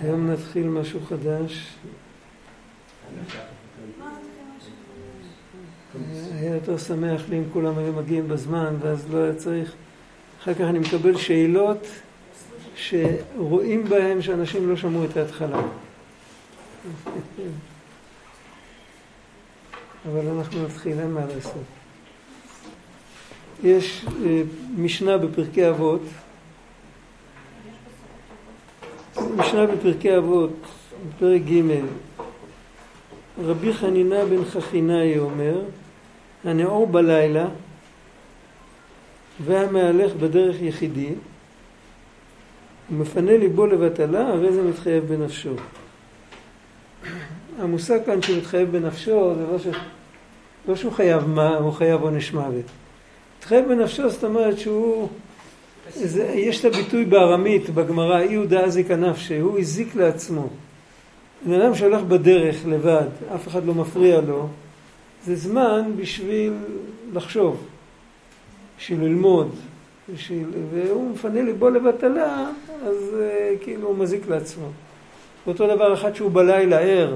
היום נתחיל משהו חדש. היה יותר שמח לי אם כולם היו מגיעים בזמן ואז לא היה צריך. אחר כך אני מקבל שאלות שרואים בהם שאנשים לא שמעו את ההתחלה. אבל אנחנו נתחיל, אין מה לעשות. יש אה, משנה בפרקי אבות, משנה בפרקי אבות, פרק ג' רבי חנינה בן חכינאי אומר, הנאור בלילה והמהלך בדרך יחידי ומפנה ליבו לבטלה, הרי זה מתחייב בנפשו. המושג כאן שהוא מתחייב בנפשו זה לא, ש... לא שהוא חייב מה, הוא חייב עונש מוות. מתחייב בנפשו זאת אומרת שהוא, זה, יש את הביטוי בארמית בגמרא, אי הוא דאזיק הנפשי, הוא הזיק לעצמו. בן אדם שהולך בדרך לבד, אף אחד לא מפריע לו, זה זמן בשביל לחשוב, בשביל ללמוד, בשביל, והוא מפנה ליבו לבטלה, אז uh, כאילו הוא מזיק לעצמו. ואותו דבר אחד שהוא בלילה ער,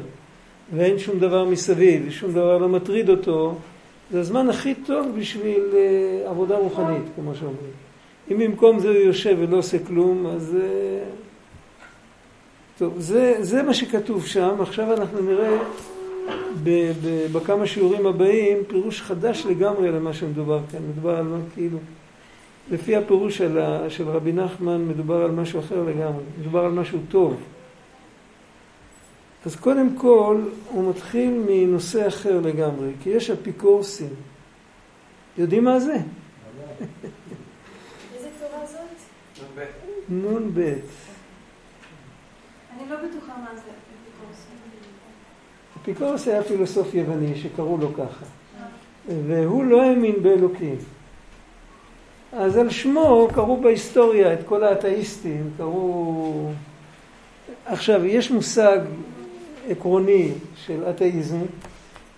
ואין שום דבר מסביב, ושום דבר לא מטריד אותו, זה הזמן הכי טוב בשביל uh, עבודה רוחנית, כמו שאומרים. אם במקום זה הוא יושב ולא עושה כלום, אז... Uh, טוב, זה, זה מה שכתוב שם, עכשיו אנחנו נראה ב, ב, בכמה שיעורים הבאים פירוש חדש לגמרי למה שמדובר כאן, מדובר על מה כאילו, לפי הפירוש של, ה, של רבי נחמן מדובר על משהו אחר לגמרי, מדובר על משהו טוב. אז קודם כל הוא מתחיל מנושא אחר לגמרי, כי יש אפיקורסים. יודעים מה זה? נ"ב. אני לא בטוחה מה זה אפיקורסים. אפיקורס היה פילוסוף יווני שקראו לו ככה, והוא לא האמין באלוקים. אז על שמו קראו בהיסטוריה את כל האתאיסטים, קראו... עכשיו, יש מושג עקרוני של אתאיזם,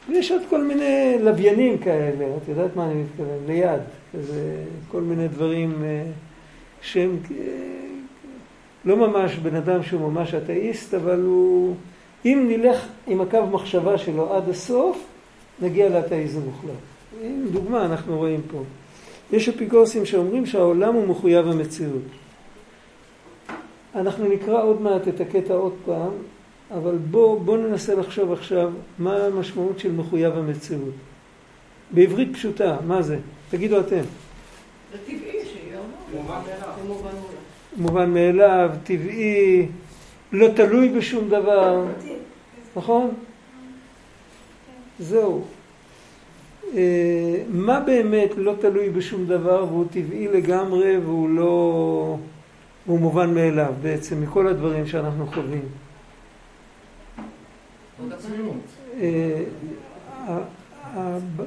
ויש עוד כל מיני לוויינים כאלה, את יודעת מה אני מתכוון? ליד, כזה, כל מיני דברים אה, שהם אה, לא ממש בן אדם שהוא ממש אתאיסט, אבל הוא... אם נלך עם הקו מחשבה שלו עד הסוף, נגיע לאתאיזם מוחלט. עם דוגמה אנחנו רואים פה. יש אפיקורסים שאומרים שהעולם הוא מחויב המציאות. אנחנו נקרא עוד מעט את הקטע עוד פעם, אבל בואו בוא ננסה לחשוב עכשיו מה המשמעות של מחויב המציאות. בעברית פשוטה, מה זה? תגידו אתם. זה טבעי מובן מאליו. טבעי, לא תלוי בשום דבר, נכון? זהו. אה, מה באמת לא תלוי בשום דבר והוא טבעי לגמרי והוא לא... והוא מובן מאליו בעצם מכל הדברים שאנחנו חווים. אה,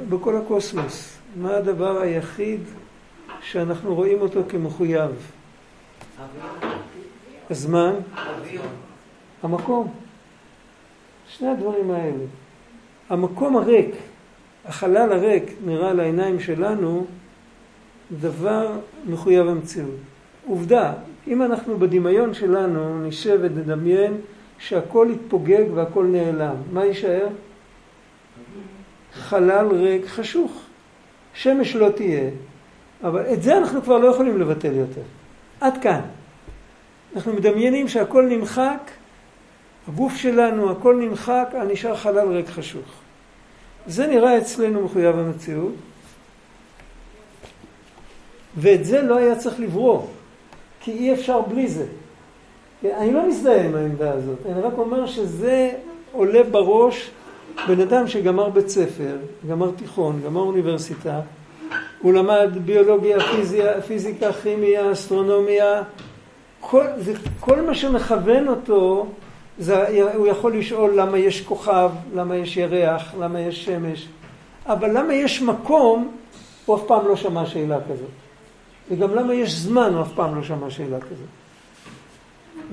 בכל הקוסמוס, מה הדבר היחיד שאנחנו רואים אותו כמחויב? הזמן, המקום. שני הדברים האלה. המקום הריק, החלל הריק, נראה לעיניים שלנו דבר מחויב המציאות. עובדה, אם אנחנו בדמיון שלנו נשב ונדמיין שהכל יתפוגג והכל נעלם, מה יישאר? חלל ריק חשוך. שמש לא תהיה, אבל את זה אנחנו כבר לא יכולים לבטל יותר. עד כאן. אנחנו מדמיינים שהכל נמחק, הגוף שלנו, הכל נמחק, נשאר חלל ריק חשוך. זה נראה אצלנו מחויב המציאות, ואת זה לא היה צריך לברוא, כי אי אפשר בלי זה. אני לא מזדהה עם העמדה הזאת, אני רק אומר שזה עולה בראש בן אדם שגמר בית ספר, גמר תיכון, גמר אוניברסיטה, הוא למד ביולוגיה, פיזיה, פיזיקה, כימיה, אסטרונומיה, כל, זה, כל מה שמכוון אותו, זה, הוא יכול לשאול למה יש כוכב, למה יש ירח, למה יש שמש, אבל למה יש מקום, הוא אף פעם לא שמע שאלה כזאת. וגם למה יש זמן, הוא אף פעם לא שמע שאלה כזאת.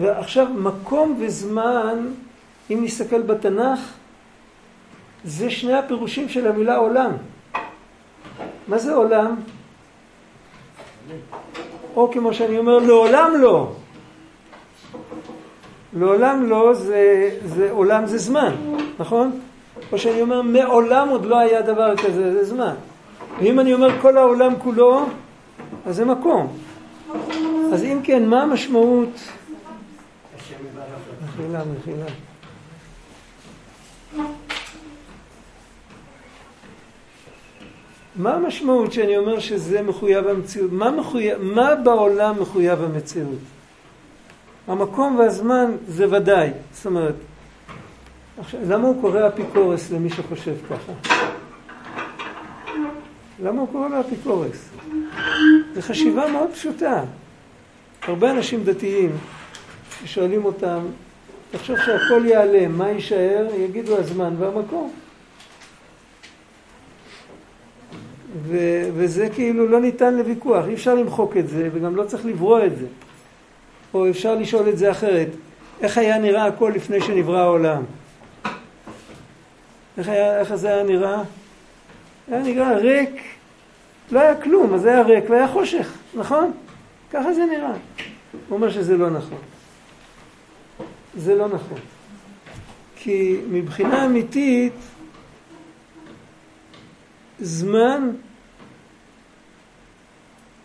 ועכשיו, מקום וזמן, אם נסתכל בתנ"ך, זה שני הפירושים של המילה עולם. מה זה עולם? או כמו שאני אומר, לעולם לא. לעולם לא זה, זה עולם זה זמן, נכון? או שאני אומר מעולם עוד לא היה דבר כזה, זה זמן. ואם אני אומר כל העולם כולו, אז זה מקום. אז אם כן, מה המשמעות? מחילה, מחילה. מה המשמעות שאני אומר שזה מחויב המציאות? מה, מחויב, מה בעולם מחויב המציאות? המקום והזמן זה ודאי. זאת אומרת, עכשיו, למה הוא קורא אפיקורס למי שחושב ככה? למה הוא קורא לו אפיקורס? זו חשיבה מאוד פשוטה. הרבה אנשים דתיים ששואלים אותם, תחשוב שהכל ייעלם, מה יישאר? יגידו הזמן והמקום. ו- וזה כאילו לא ניתן לוויכוח, אי אפשר למחוק את זה וגם לא צריך לברוא את זה. או אפשר לשאול את זה אחרת, איך היה נראה הכל לפני שנברא העולם? איך, היה, איך זה היה נראה? היה נראה ריק, לא היה כלום, אז היה ריק והיה חושך, נכון? ככה זה נראה. הוא אומר שזה לא נכון. זה לא נכון. כי מבחינה אמיתית, זמן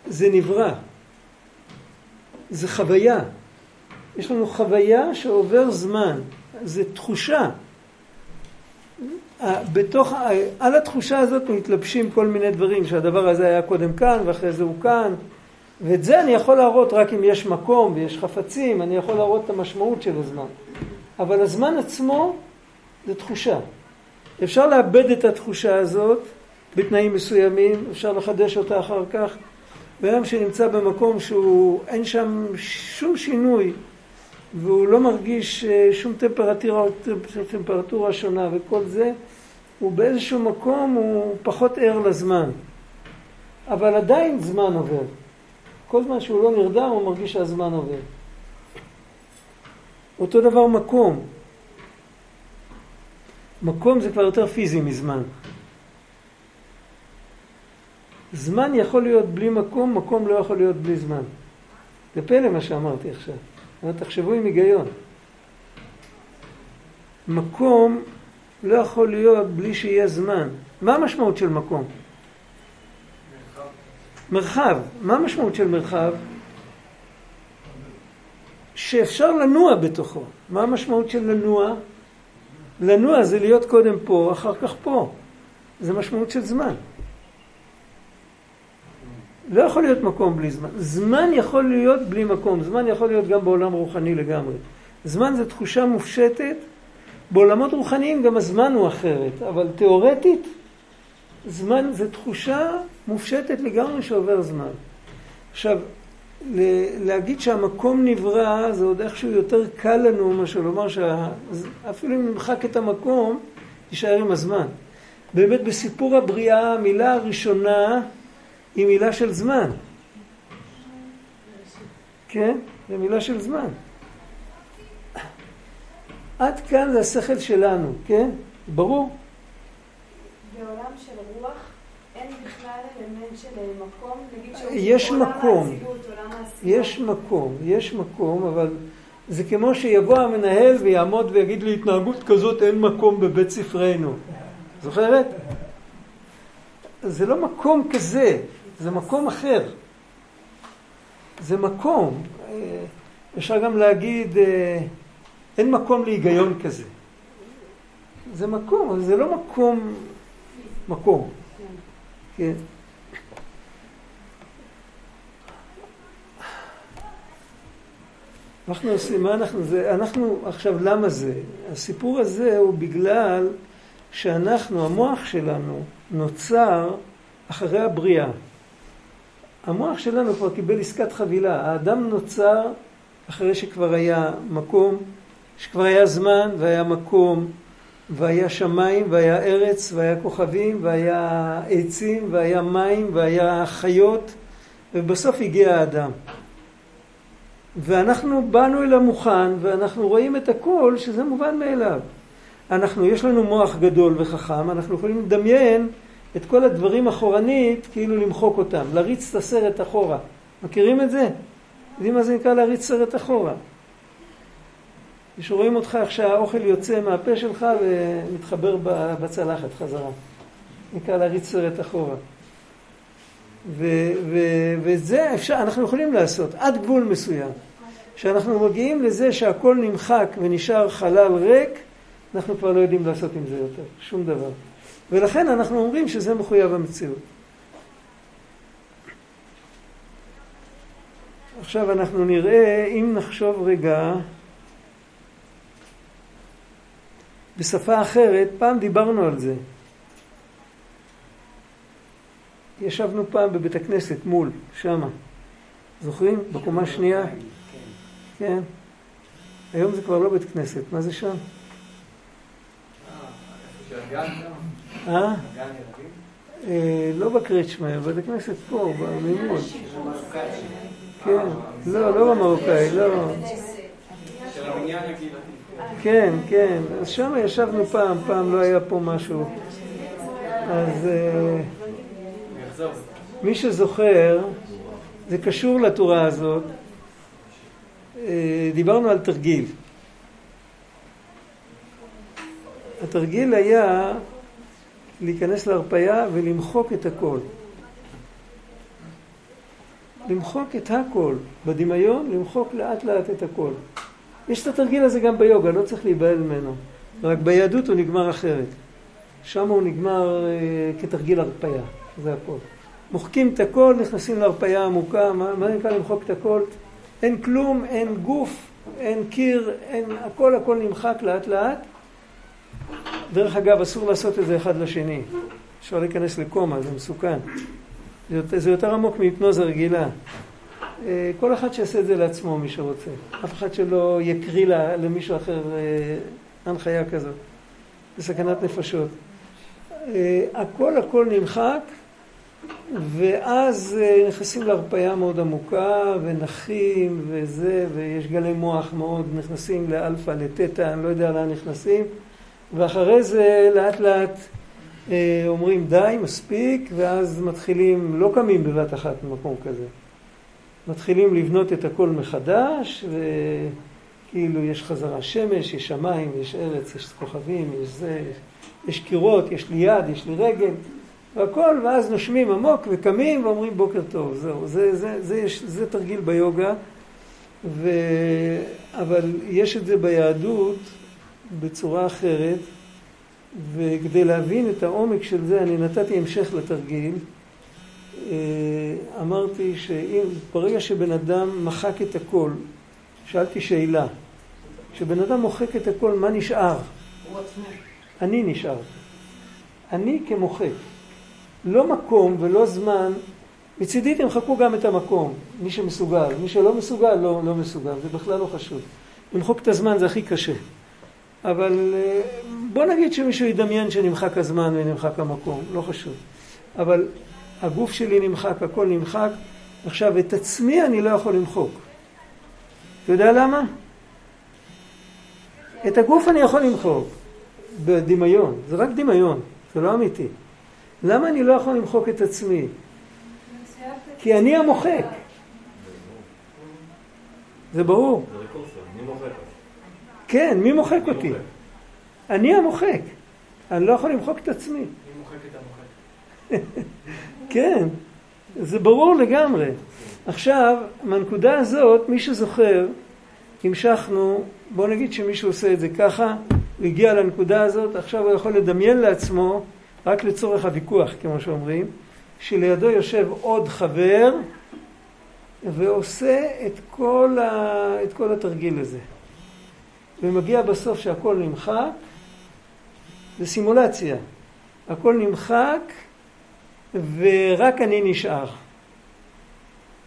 זה נברא. זה חוויה. יש לנו חוויה שעובר זמן. זה תחושה. בתוך, על התחושה הזאת מתלבשים כל מיני דברים, שהדבר הזה היה קודם כאן ואחרי זה הוא כאן, ואת זה אני יכול להראות רק אם יש מקום ויש חפצים, אני יכול להראות את המשמעות של הזמן. אבל הזמן עצמו זה תחושה. אפשר לאבד את התחושה הזאת בתנאים מסוימים, אפשר לחדש אותה אחר כך. בן שנמצא במקום שהוא, אין שם שום שינוי והוא לא מרגיש אה, שום טמפרטורה, טמפרטורה שונה וכל זה, הוא באיזשהו מקום, הוא פחות ער לזמן. אבל עדיין זמן עובר. כל זמן שהוא לא נרדם הוא מרגיש שהזמן עובר. אותו דבר מקום. מקום זה כבר יותר פיזי מזמן. זמן יכול להיות בלי מקום, מקום לא יכול להיות בלי זמן. זה פלא מה שאמרתי עכשיו. אבל תחשבו עם היגיון. מקום לא יכול להיות בלי שיהיה זמן. מה המשמעות של מקום? מרחב. מה המשמעות של מרחב? שאפשר לנוע בתוכו. מה המשמעות של לנוע? לנוע זה להיות קודם פה, אחר כך פה. זה משמעות של זמן. לא יכול להיות מקום בלי זמן. זמן יכול להיות בלי מקום, זמן יכול להיות גם בעולם רוחני לגמרי. זמן זה תחושה מופשטת, בעולמות רוחניים גם הזמן הוא אחרת, אבל תיאורטית, זמן זה תחושה מופשטת לגמרי שעובר זמן. עכשיו, להגיד שהמקום נברא זה עוד איכשהו יותר קל לנו מאשר לומר שאפילו אם נמחק את המקום, תישאר עם הזמן. באמת בסיפור הבריאה המילה הראשונה היא מילה של זמן. כן? זה מילה של זמן. עד כאן זה השכל שלנו, כן? ברור? בעולם של רוח אין בכלל אלמנט של מקום, נגיד יש מקום, יש מקום, יש מקום, אבל זה כמו שיבוא המנהל ויעמוד ויגיד לי התנהגות כזאת אין מקום בבית ספרנו. זוכרת? זה לא מקום כזה, זה מקום אחר. זה מקום. אה, אפשר גם להגיד, אה, אין מקום להיגיון כזה. זה מקום, זה לא מקום, מקום. כן. אנחנו עושים, מה אנחנו, זה, אנחנו, עכשיו למה זה? הסיפור הזה הוא בגלל שאנחנו, המוח שלנו נוצר אחרי הבריאה. המוח שלנו כבר קיבל עסקת חבילה. האדם נוצר אחרי שכבר היה מקום, שכבר היה זמן והיה מקום, והיה שמיים והיה ארץ והיה כוכבים והיה עצים והיה מים והיה חיות, ובסוף הגיע האדם. ואנחנו באנו אל המוכן ואנחנו רואים את הכל שזה מובן מאליו. אנחנו, יש לנו מוח גדול וחכם, אנחנו יכולים לדמיין את כל הדברים אחורנית, כאילו למחוק אותם, להריץ את הסרט אחורה. מכירים את זה? יודעים מה זה נקרא להריץ סרט אחורה? שרואים אותך איך שהאוכל יוצא מהפה שלך ומתחבר בצלחת חזרה. נקרא להריץ סרט אחורה. ואת זה אפשר, אנחנו יכולים לעשות עד גבול מסוים. כשאנחנו מגיעים לזה שהכל נמחק ונשאר חלל ריק, אנחנו כבר לא יודעים לעשות עם זה יותר, שום דבר. ולכן אנחנו אומרים שזה מחויב המציאות. עכשיו אנחנו נראה, אם נחשוב רגע בשפה אחרת, פעם דיברנו על זה. ישבנו פעם בבית הכנסת מול, שמה. זוכרים? בקומה השנייה? כן. היום זה כבר לא בית כנסת, מה זה שם? אה? אה? לא בקרצ'מר, בית הכנסת פה, במימון. כן, לא, לא במרוקאי, לא. כן, כן, אז שם ישבנו פעם, פעם לא היה פה משהו. אז אה, מי שזוכר, זה קשור לתורה הזאת. אה, דיברנו על תרגיל. התרגיל היה להיכנס להרפייה ולמחוק את הכל. למחוק את הכל. בדמיון, למחוק לאט לאט את הכל. יש את התרגיל הזה גם ביוגה, לא צריך להיבהל ממנו. רק ביהדות הוא נגמר אחרת. שם הוא נגמר אה, כתרגיל הרפייה, זה הכל. מוחקים את הכל, נכנסים להרפייה עמוקה, מה, מה נקרא למחוק את הכל? אין כלום, אין גוף, אין קיר, אין, הכל הכל נמחק לאט לאט. דרך אגב, אסור לעשות את זה אחד לשני. אפשר להיכנס לקומה, זה מסוכן. זה יותר, עמוק מהיפנוזה רגילה. אה, כל אחד שיעשה את זה לעצמו, מי שרוצה. אף אחד שלא יקריא למישהו אחר אה, הנחיה כזאת. זה סכנת נפשות. אה, הכל הכל נמחק, ואז נכנסים להרפאיה מאוד עמוקה, ונחים, וזה, ויש גלי מוח מאוד, נכנסים לאלפא, לתטא, אני לא יודע לאן נכנסים, ואחרי זה לאט לאט אומרים די, מספיק, ואז מתחילים, לא קמים בבת אחת במקום כזה. מתחילים לבנות את הכל מחדש, וכאילו יש חזרה שמש, יש שמיים, יש ארץ, יש כוכבים, יש זה, יש קירות, יש לי יד, יש לי רגל, והכל, ואז נושמים עמוק וקמים ואומרים בוקר טוב, זהו, זה, זה, זה, יש, זה תרגיל ביוגה, ו... אבל יש את זה ביהדות בצורה אחרת, וכדי להבין את העומק של זה, אני נתתי המשך לתרגיל. אה, אמרתי שאם, ברגע שבן אדם מחק את הכל, שאלתי שאלה, כשבן אדם מוחק את הכל, מה נשאר? אני נשאר. אני כמוחק. לא מקום ולא זמן, מצידי תמחקו גם את המקום, מי שמסוגל. מי שלא מסוגל, לא, לא מסוגל, זה בכלל לא חשוב. למחוק את הזמן זה הכי קשה. אבל אה, בוא נגיד שמישהו ידמיין שנמחק הזמן ונמחק המקום, לא חשוב. אבל הגוף שלי נמחק, הכל נמחק. עכשיו, את עצמי אני לא יכול למחוק. אתה יודע למה? את הגוף אני יכול למחוק בדמיון, זה רק דמיון, זה לא אמיתי. למה אני לא יכול למחוק את עצמי? כי אני המוחק. זה ברור. כן, מי מוחק אותי? אני המוחק. אני לא יכול למחוק את עצמי. מי מוחק את המוחק? כן, זה ברור לגמרי. עכשיו, מהנקודה הזאת, מי שזוכר, המשכנו, בוא נגיד שמישהו עושה את זה ככה, הוא הגיע לנקודה הזאת, עכשיו הוא יכול לדמיין לעצמו, רק לצורך הוויכוח, כמו שאומרים, שלידו יושב עוד חבר ועושה את כל, ה... את כל התרגיל הזה. ומגיע בסוף שהכל נמחק, זה סימולציה. הכל נמחק ורק אני נשאר.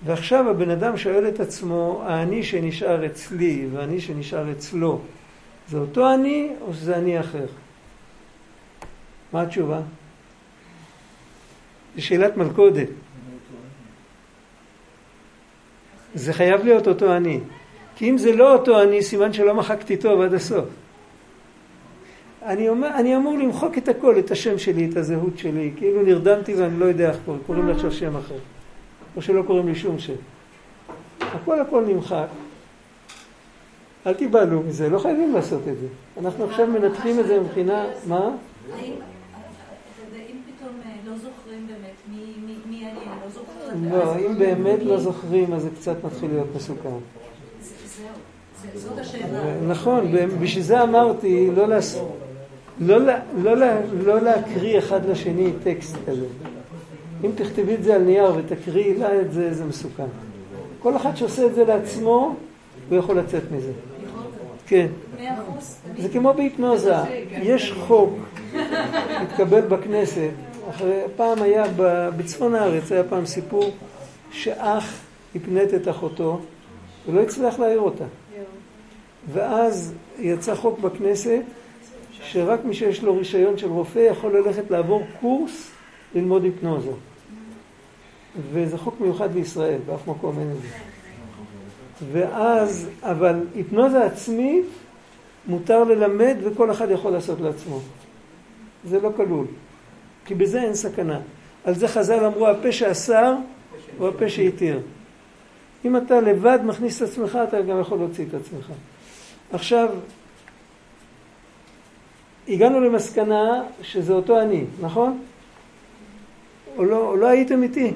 ועכשיו הבן אדם שואל את עצמו, האני שנשאר אצלי והאני שנשאר אצלו, זה אותו אני או שזה אני אחר? מה התשובה? זו שאלת מלכודת. זה חייב להיות אותו אני. כי אם זה לא אותו אני, סימן שלא מחקתי טוב עד הסוף. אני, אומר, אני אמור למחוק את הכל, את השם שלי, את הזהות שלי, כאילו נרדמתי ואני לא יודע איך קוראים, קוראים לי עכשיו שם אחר, או שלא קוראים לי שום שם. הכל הכל נמחק, אל תיבהלו מזה, לא חייבים לעשות את זה. אנחנו עכשיו מנתחים את זה מבחינה, מה? אה, לא לא. לא, אם באמת לא זוכרים, אז זה קצת מתחיל להיות מסוכן. נכון, בשביל זה אמרתי לא. לא, לא, לא להקריא אחד לשני טקסט כזה. אם תכתבי את זה על נייר ותקריאי לה את זה, זה מסוכן. כל אחד שעושה את זה לעצמו, הוא יכול לצאת מזה. כן. זה כמו בהיפנוזה. יש חוק, התקבל בכנסת, אחרי, פעם היה בצפון הארץ, היה פעם סיפור שאח הפנט את אחותו ולא הצליח להעיר אותה. ואז יצא חוק בכנסת שרק מי שיש לו רישיון של רופא יכול ללכת לעבור קורס ללמוד היפנוזה. וזה חוק מיוחד לישראל, באף מקום אין את זה. ואז, אבל היפנוזה עצמית מותר ללמד וכל אחד יכול לעשות לעצמו. זה לא כלול, כי בזה אין סכנה. על זה חז"ל אמרו, הפה שאסר הוא הפה שהתיר. אם אתה לבד מכניס את עצמך, אתה גם יכול להוציא את עצמך. עכשיו, הגענו למסקנה שזה אותו אני, נכון? או לא, או לא הייתם איתי?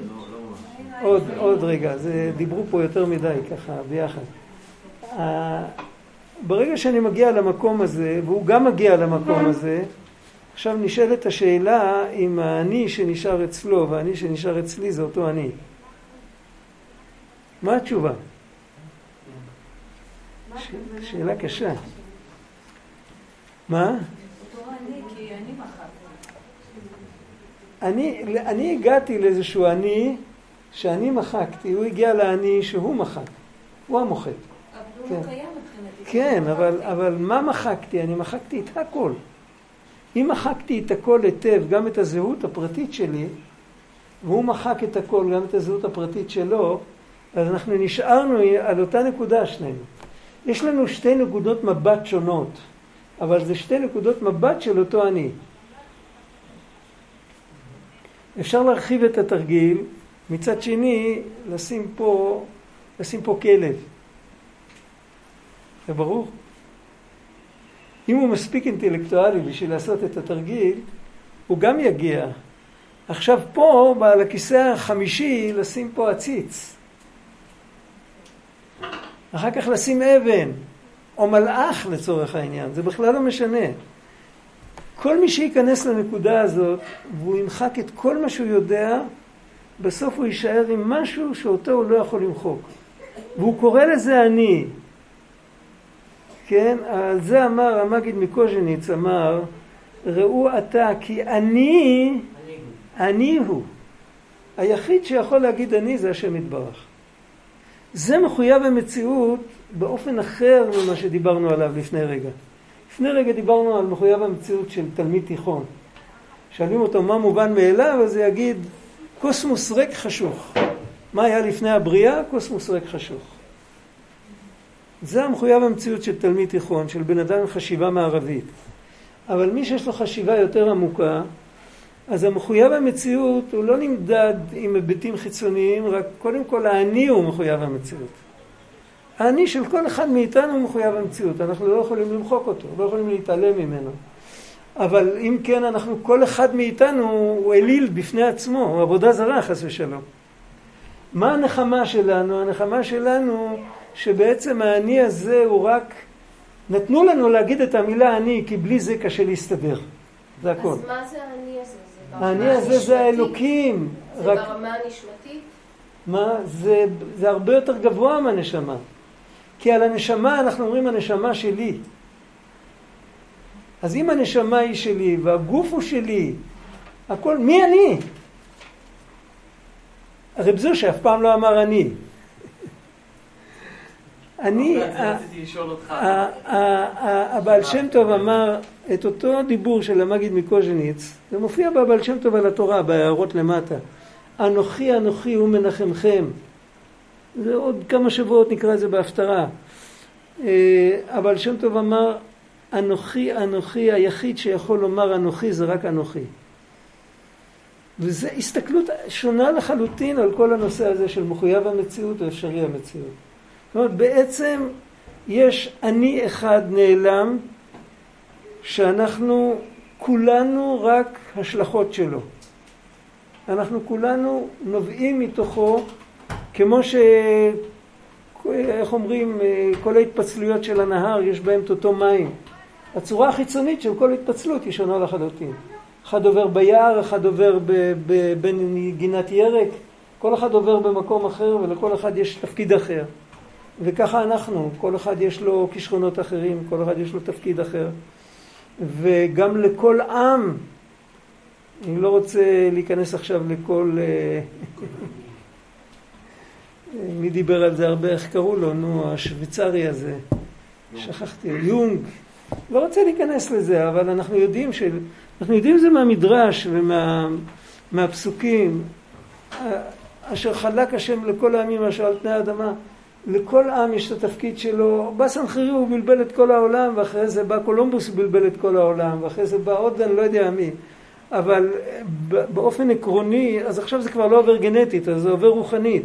עוד, עוד רגע, זה, דיברו פה יותר מדי ככה ביחד. ברגע שאני מגיע למקום הזה, והוא גם מגיע למקום הזה, עכשיו נשאלת השאלה אם האני שנשאר אצלו והאני שנשאר אצלי זה אותו אני. מה התשובה? ש-? שאלה קשה. מה? אני, אני הגעתי לאיזשהו אני שאני מחקתי, הוא הגיע לאני שהוא מחק, הוא המוחק. אבל כן. הוא לא קיים מבחינתי. כן, אבל, אבל מה מחקתי? אני מחקתי את הכל. אם מחקתי את הכל היטב, גם את הזהות הפרטית שלי, והוא מחק את הכל, גם את הזהות הפרטית שלו, אז אנחנו נשארנו על אותה נקודה שנינו. יש לנו שתי נקודות מבט שונות, אבל זה שתי נקודות מבט של אותו אני. אפשר להרחיב את התרגיל, מצד שני, לשים פה, לשים פה כלב. זה ברור? אם הוא מספיק אינטלקטואלי בשביל לעשות את התרגיל, הוא גם יגיע. עכשיו פה, על הכיסא החמישי, לשים פה עציץ. אחר כך לשים אבן, או מלאך לצורך העניין, זה בכלל לא משנה. כל מי שייכנס לנקודה הזאת, והוא ימחק את כל מה שהוא יודע, בסוף הוא יישאר עם משהו שאותו הוא לא יכול למחוק. והוא קורא לזה אני. כן, על זה אמר המגיד מקוז'ניץ, אמר, ראו אתה כי אני, אני הוא. היחיד שיכול להגיד אני זה השם יתברך. זה מחויב המציאות באופן אחר ממה שדיברנו עליו לפני רגע. לפני רגע דיברנו על מחויב המציאות של תלמיד תיכון. שואלים אותו מה מובן מאליו, אז הוא יגיד קוסמוס ריק חשוך. מה היה לפני הבריאה? קוסמוס ריק חשוך. זה המחויב המציאות של תלמיד תיכון, של בן אדם עם חשיבה מערבית. אבל מי שיש לו חשיבה יותר עמוקה, אז המחויב המציאות הוא לא נמדד עם היבטים חיצוניים, רק קודם כל האני הוא מחויב המציאות. האני של כל אחד מאיתנו מחויב המציאות, אנחנו לא יכולים למחוק אותו, לא יכולים להתעלם ממנו. אבל אם כן, אנחנו, כל אחד מאיתנו הוא אליל בפני עצמו, הוא עבודה זרה חס ושלום. מה הנחמה שלנו? הנחמה שלנו שבעצם האני הזה הוא רק, נתנו לנו להגיד את המילה אני, כי בלי זה קשה להסתדר. זה הכל. אז מה זה האני הזה? האני הזה זה? האלוקים. זה רק ברמה הנשמתית? מה? זה, זה הרבה יותר גבוה מהנשמה. כי על הנשמה אנחנו אומרים הנשמה שלי. אז אם הנשמה היא שלי והגוף הוא שלי, הכל, מי אני? הרב זושה אף פעם לא אמר אני. אני, ה- רציתי לשאול אותך. ה- ה- ה- הבעל שם טוב אמר את אותו דיבור של המגיד מקוז'ניץ, זה מופיע בבעל שם טוב על התורה, בהערות למטה. אנוכי אנוכי הוא מנחמכם. זה עוד כמה שבועות נקרא את זה בהפטרה. אה, הבעל שם טוב אמר, אנוכי אנוכי, היחיד שיכול לומר אנוכי זה רק אנוכי. וזו הסתכלות שונה לחלוטין על כל הנושא הזה של מחויב המציאות או אפשרי המציאות. זאת אומרת, בעצם יש אני אחד נעלם שאנחנו כולנו רק השלכות שלו. אנחנו כולנו נובעים מתוכו כמו ש... איך אומרים, כל ההתפצלויות של הנהר יש בהם את אותו מים. הצורה החיצונית של כל התפצלות היא שונה לחלוטין. אחד עובר ביער, אחד עובר בין גינת ירק, כל אחד עובר במקום אחר ולכל אחד יש תפקיד אחר. וככה אנחנו, כל אחד יש לו כישרונות אחרים, כל אחד יש לו תפקיד אחר. וגם לכל עם, אני לא רוצה להיכנס עכשיו לכל... אה, מי דיבר על זה הרבה, איך קראו לו, נו, השוויצרי הזה, שכחתי, יונג. לא רוצה להיכנס לזה, אבל אנחנו יודעים ש... אנחנו יודעים זה מהמדרש ומהפסוקים. ומה, אשר חלק השם לכל העמים אשר על פני האדמה. לכל עם יש את התפקיד שלו. בא סנחריב הוא בלבל את כל העולם, ואחרי זה בא קולומבוס ובלבל את כל העולם, ואחרי זה בא עוד אני לא יודע מי. אבל באופן עקרוני, אז עכשיו זה כבר לא עובר גנטית, אז זה עובר רוחנית.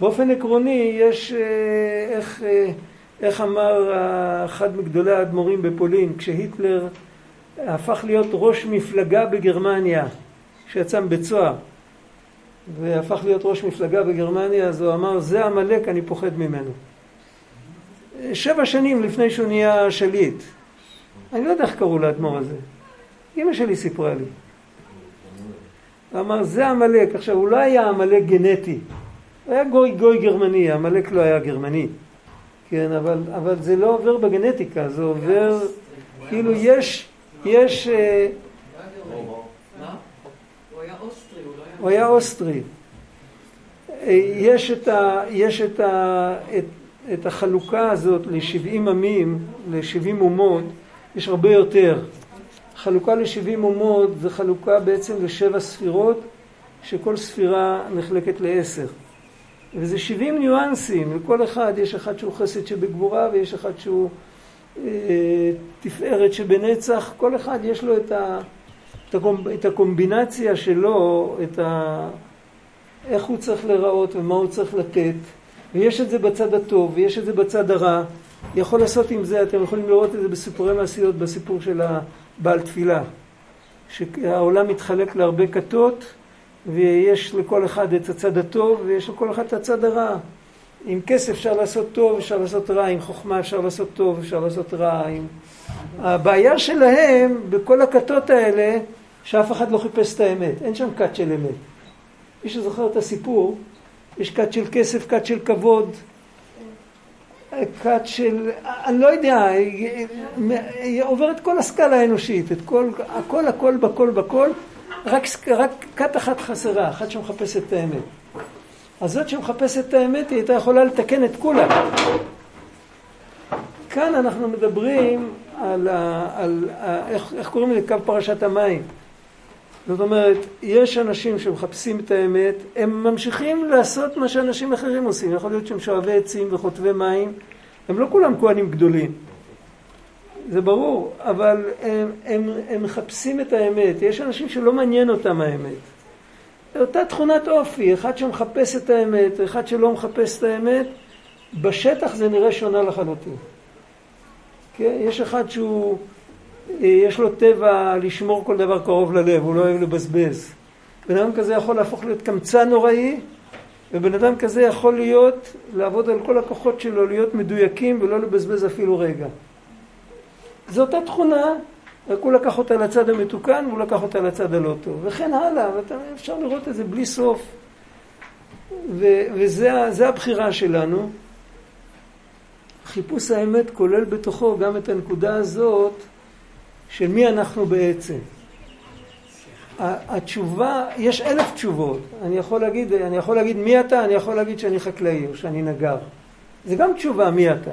באופן עקרוני יש, אה, איך, אה, איך אמר אחד מגדולי האדמו"רים בפולין, כשהיטלר הפך להיות ראש מפלגה בגרמניה, שיצא מבית סוהר, והפך להיות ראש מפלגה בגרמניה, אז הוא אמר, זה עמלק, אני פוחד ממנו. שבע שנים לפני שהוא נהיה שליט. אני לא יודע איך קראו לאדמו"ר הזה. אמא שלי סיפרה לי. הוא אמר, זה עמלק. עכשיו, הוא לא היה עמלק גנטי. הוא היה גוי גוי גרמני, עמלק לא היה גרמני. כן, אבל, אבל זה לא עובר בגנטיקה, זה עובר, כאילו יש, יש... אה, הוא היה אוסטרי. אה, יש את, ה, יש את, ה, את, את החלוקה הזאת ל-70 עמים, ל-70 אומות, יש הרבה יותר. חלוקה ל-70 אומות זה חלוקה בעצם לשבע ספירות, שכל ספירה נחלקת לעשר. וזה 70 ניואנסים, לכל אחד יש אחד שהוא חסד שבגבורה ויש אחד שהוא אה, תפארת שבנצח, כל אחד יש לו את, ה, את הקומבינציה שלו, את ה, איך הוא צריך להיראות ומה הוא צריך לתת, ויש את זה בצד הטוב ויש את זה בצד הרע. יכול לעשות עם זה, אתם יכולים לראות את זה בסיפורי מעשיות, בסיפור של הבעל תפילה, שהעולם מתחלק להרבה כתות ויש לכל אחד את הצד הטוב ויש לכל אחד את הצד הרע. עם כסף אפשר לעשות טוב, אפשר לעשות רע, עם חוכמה אפשר לעשות טוב, אפשר לעשות רע. עם... הבעיה שלהם בכל הכתות האלה, שאף אחד לא חיפש את האמת. אין שם כת של אמת. מי שזוכר את הסיפור, יש כת של כסף, כת של כבוד, כת של, אני לא יודע, היא עוברת כל הסקאלה האנושית, את כל, הכל הכל בכל בכל, רק, כת אחת חסרה, אחת שמחפשת את האמת. אז זאת שמחפשת את האמת היא הייתה יכולה לתקן את כולם. כאן אנחנו מדברים על, ה, על ה, איך, איך קוראים לזה? קו פרשת המים. זאת אומרת, יש אנשים שמחפשים את האמת, הם ממשיכים לעשות מה שאנשים אחרים עושים. יכול להיות שהם שואבי עצים וחוטבי מים, הם לא כולם כהנים גדולים. זה ברור, אבל הם, הם, הם מחפשים את האמת. יש אנשים שלא מעניין אותם האמת. אותה תכונת אופי, אחד שמחפש את האמת, אחד שלא מחפש את האמת, בשטח זה נראה שונה לחלוטין. כן? יש אחד שהוא, יש לו טבע לשמור כל דבר קרוב ללב, הוא לא אוהב לבזבז. בן אדם כזה יכול להפוך להיות קמצן נוראי, ובן אדם כזה יכול להיות, לעבוד על כל הכוחות שלו, להיות מדויקים ולא לבזבז אפילו רגע. זו אותה תכונה, רק הוא לקח אותה לצד המתוקן והוא לקח אותה לצד הלא טוב, וכן הלאה, ואפשר לראות את זה בלי סוף. וזה הבחירה שלנו. חיפוש האמת כולל בתוכו גם את הנקודה הזאת של מי אנחנו בעצם. התשובה, יש אלף תשובות. אני יכול להגיד, אני יכול להגיד מי אתה, אני יכול להגיד שאני חקלאי או שאני נגר. זה גם תשובה מי אתה.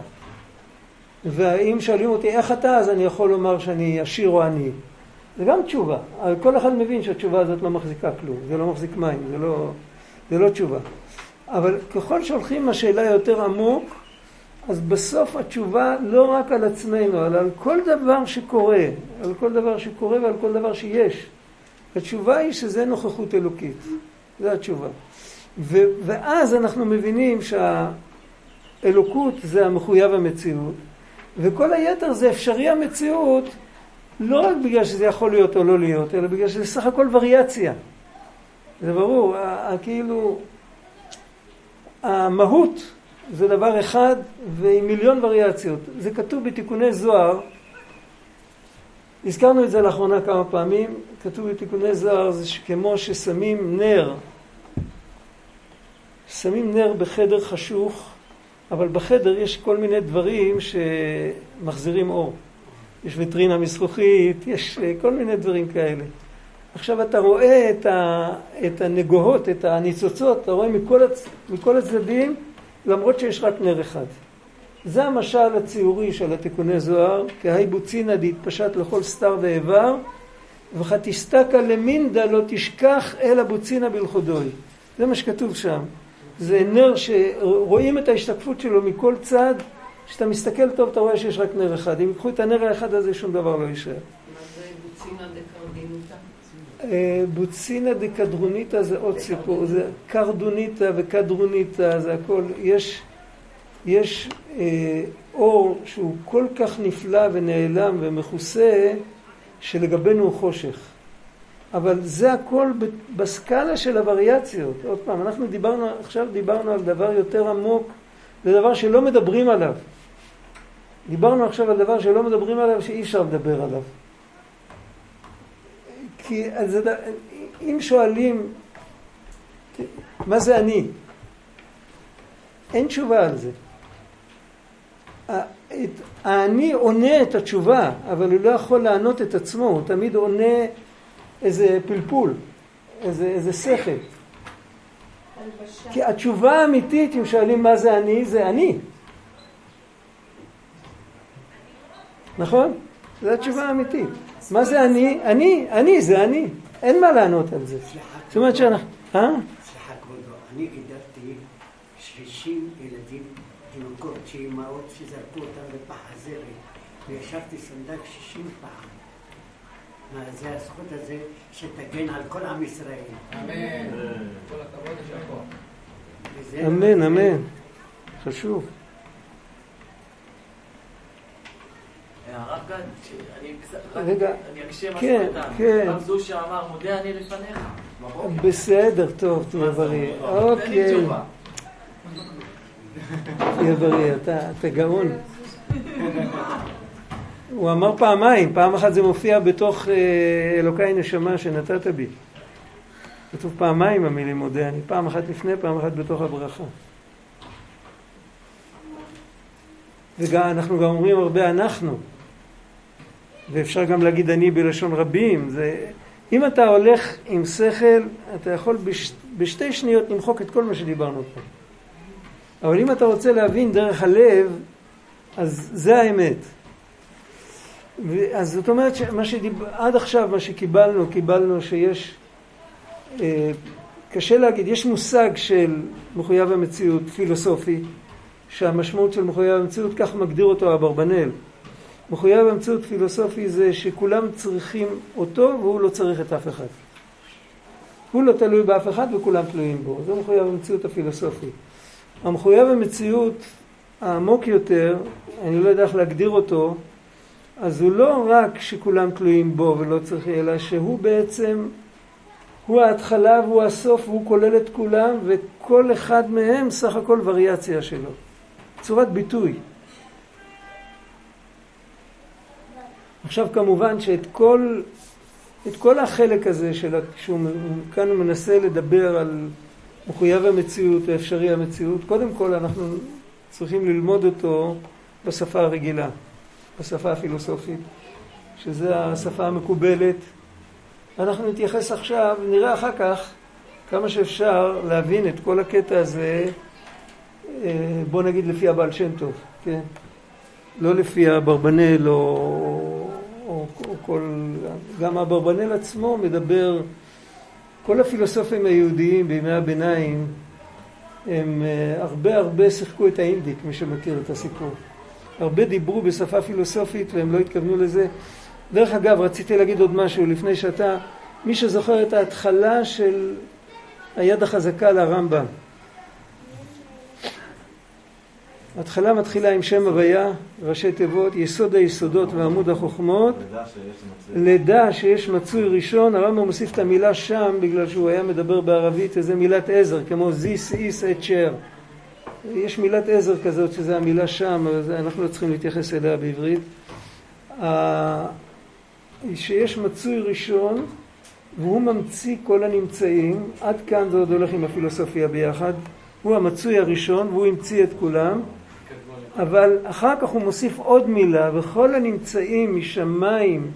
ואם שואלים אותי איך אתה, אז אני יכול לומר שאני עשיר או עני. זה גם תשובה. כל אחד מבין שהתשובה הזאת לא מחזיקה כלום, זה לא מחזיק מים, זה לא, זה לא תשובה. אבל ככל שהולכים עם השאלה יותר עמוק, אז בסוף התשובה לא רק על עצמנו, אלא על כל דבר שקורה, על כל דבר שקורה ועל כל דבר שיש. התשובה היא שזה נוכחות אלוקית. זו התשובה. ו- ואז אנחנו מבינים שה... אלוקות זה המחויב המציאות, וכל היתר זה אפשרי המציאות, לא רק בגלל שזה יכול להיות או לא להיות, אלא בגלל שזה סך הכל וריאציה. זה ברור, כאילו, המהות זה דבר אחד ועם מיליון וריאציות. זה כתוב בתיקוני זוהר, הזכרנו את זה לאחרונה כמה פעמים, כתוב בתיקוני זוהר, זה כמו ששמים נר, שמים נר בחדר חשוך, אבל בחדר יש כל מיני דברים שמחזירים אור. יש ויטרינה מזכוכית, יש כל מיני דברים כאלה. עכשיו אתה רואה את, ה, את הנגוהות, את הניצוצות, אתה רואה מכל, הצ, מכל הצדדים, למרות שיש רק נר אחד. זה המשל הציורי של התיקוני זוהר, כהי בוצינא דהתפשט לכל סתר ואיבר, וכתסתכא למינדה לא תשכח אלא בוצינא בלכודוי. זה מה שכתוב שם. זה נר שרואים את ההשתקפות שלו מכל צד, כשאתה מסתכל טוב אתה רואה שיש רק נר אחד. אם ייקחו את הנר האחד הזה שום דבר לא יישאר. מה זה בוצינא דקרדינותא? בוצינא דקדרוניתא זה עוד סיפור, זה קרדוניתא וקדרוניתא, זה הכל, יש, יש אה, אור שהוא כל כך נפלא ונעלם ומכוסה, שלגבינו הוא חושך. אבל זה הכל בסקאלה של הווריאציות. עוד פעם, אנחנו דיברנו, עכשיו דיברנו על דבר יותר עמוק, זה דבר שלא מדברים עליו. דיברנו עכשיו על דבר שלא מדברים עליו, שאי אפשר לדבר עליו. כי זה, אם שואלים, מה זה אני? אין תשובה על זה. האני עונה את התשובה, אבל הוא לא יכול לענות את עצמו, הוא תמיד עונה איזה פלפול, איזה, איזה שכל. כי התשובה האמיתית, אם שואלים מה זה אני, זה אני. נכון? זו התשובה האמיתית. מה זה אני? אני, אני, זה אני. אין מה לענות על זה. זאת אומרת שאנחנו... אה? סליחה כבודו, אני גידלתי 60 ילדים, תינוקות, שאימהות שזרקו אותם לפח הזרם, וישבתי סנדק 60 פעם. זה הזכות הזה שתגן על כל עם ישראל. אמן. כל הכבוד יישר אמן, אמן. חשוב. הרב גד, אני אקשה משהו כן, קטן. כן. הרב זו שאמר, מודה אני לפניך. בסדר, טוב, תהיה בריא. אוקיי. תהיה בריא, אתה גאון. הוא אמר פעמיים, פעם אחת זה מופיע בתוך אה, אלוקיי נשמה שנתת בי. כתוב פעמיים המילים מודה אני, פעם אחת לפני, פעם אחת בתוך הברכה. ואנחנו גם אומרים הרבה אנחנו, ואפשר גם להגיד אני בלשון רבים. זה... אם אתה הולך עם שכל, אתה יכול בש... בשתי שניות למחוק את כל מה שדיברנו פה. אבל אם אתה רוצה להבין דרך הלב, אז זה האמת. אז זאת אומרת שמה שדיב... עד עכשיו מה שקיבלנו, קיבלנו שיש, אה, קשה להגיד, יש מושג של מחויב המציאות פילוסופי, שהמשמעות של מחויב המציאות, כך מגדיר אותו אברבנאל. מחויב המציאות פילוסופי זה שכולם צריכים אותו והוא לא צריך את אף אחד. הוא לא תלוי באף אחד וכולם תלויים בו, זה מחויב המציאות הפילוסופי. המחויב המציאות העמוק יותר, אני לא יודע איך להגדיר אותו, אז הוא לא רק שכולם תלויים בו ולא צריך, אלא שהוא בעצם, הוא ההתחלה והוא הסוף והוא כולל את כולם וכל אחד מהם סך הכל וריאציה שלו. צורת ביטוי. עכשיו כמובן שאת כל, את כל החלק הזה של, שהוא כאן מנסה לדבר על מחויב המציאות ואפשרי המציאות, קודם כל אנחנו צריכים ללמוד אותו בשפה הרגילה. בשפה הפילוסופית, שזה השפה המקובלת. אנחנו נתייחס עכשיו, נראה אחר כך כמה שאפשר להבין את כל הקטע הזה, אה, בוא נגיד לפי הבעל שם טוב, כן? לא לפי או, או כל... גם אברבנאל עצמו מדבר, כל הפילוסופים היהודיים בימי הביניים הם אה, הרבה הרבה שיחקו את האינדיק, מי שמכיר את הסיפור. הרבה דיברו בשפה פילוסופית והם לא התכוונו לזה. דרך אגב, רציתי להגיד עוד משהו לפני שאתה, מי שזוכר את ההתחלה של היד החזקה לרמב"ם. ההתחלה מתחילה עם שם הוויה, ראשי תיבות, יסוד היסודות ועמוד החוכמות. נדע שיש מצוי. שיש מצוי ראשון, הרמב"ם מוסיף את המילה שם בגלל שהוא היה מדבר בערבית איזה מילת עזר, כמו זיס, איס, את שר. יש מילת עזר כזאת שזה המילה שם, אבל אנחנו לא צריכים להתייחס אליה בעברית. שיש מצוי ראשון והוא ממציא כל הנמצאים, עד כאן זה עוד הולך עם הפילוסופיה ביחד, הוא המצוי הראשון והוא המציא את כולם, אבל אחר כך הוא מוסיף עוד מילה, וכל הנמצאים משמיים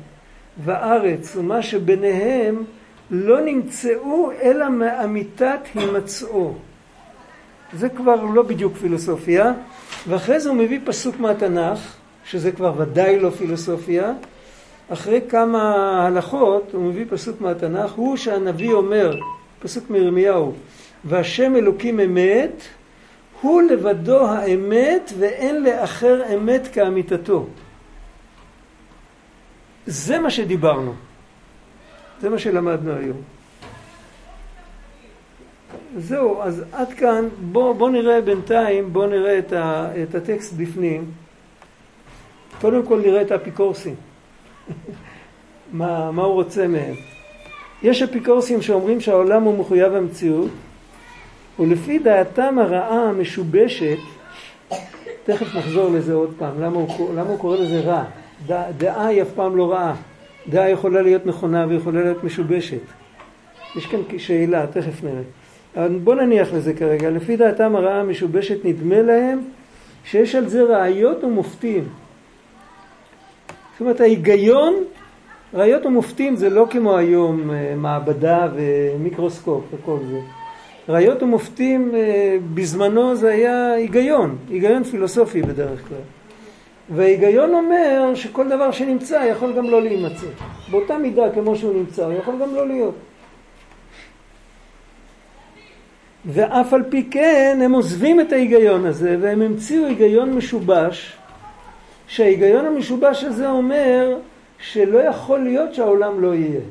וארץ ומה שביניהם לא נמצאו אלא מאמיתת הימצאו. זה כבר לא בדיוק פילוסופיה, ואחרי זה הוא מביא פסוק מהתנ"ך, שזה כבר ודאי לא פילוסופיה, אחרי כמה הלכות הוא מביא פסוק מהתנ"ך, הוא שהנביא אומר, פסוק מירמיהו, והשם אלוקים אמת, הוא לבדו האמת ואין לאחר אמת כאמיתתו. זה מה שדיברנו. זה מה שלמדנו היום. זהו, אז עד כאן, בואו בוא נראה בינתיים, בואו נראה את, ה, את הטקסט בפנים. קודם כל נראה את האפיקורסים. מה, מה הוא רוצה מהם. יש אפיקורסים שאומרים שהעולם הוא מחויב המציאות, ולפי דעתם הרעה המשובשת, תכף נחזור לזה עוד פעם, למה הוא, למה הוא קורא לזה רע? דע, דעה היא אף פעם לא רעה. דעה יכולה להיות נכונה ויכולה להיות משובשת. יש כאן שאלה, תכף נראה. אבל בוא נניח לזה כרגע. לפי דעתם הרעה המשובשת נדמה להם שיש על זה ראיות ומופתים. זאת אומרת ההיגיון, ראיות ומופתים זה לא כמו היום אה, מעבדה ומיקרוסקופ וכל זה. ראיות ומופתים אה, בזמנו זה היה היגיון, היגיון פילוסופי בדרך כלל. וההיגיון אומר שכל דבר שנמצא יכול גם לא להימצא. באותה מידה כמו שהוא נמצא, הוא יכול גם לא להיות. ואף על פי כן הם עוזבים את ההיגיון הזה והם המציאו היגיון משובש שההיגיון המשובש הזה אומר שלא יכול להיות שהעולם לא יהיה.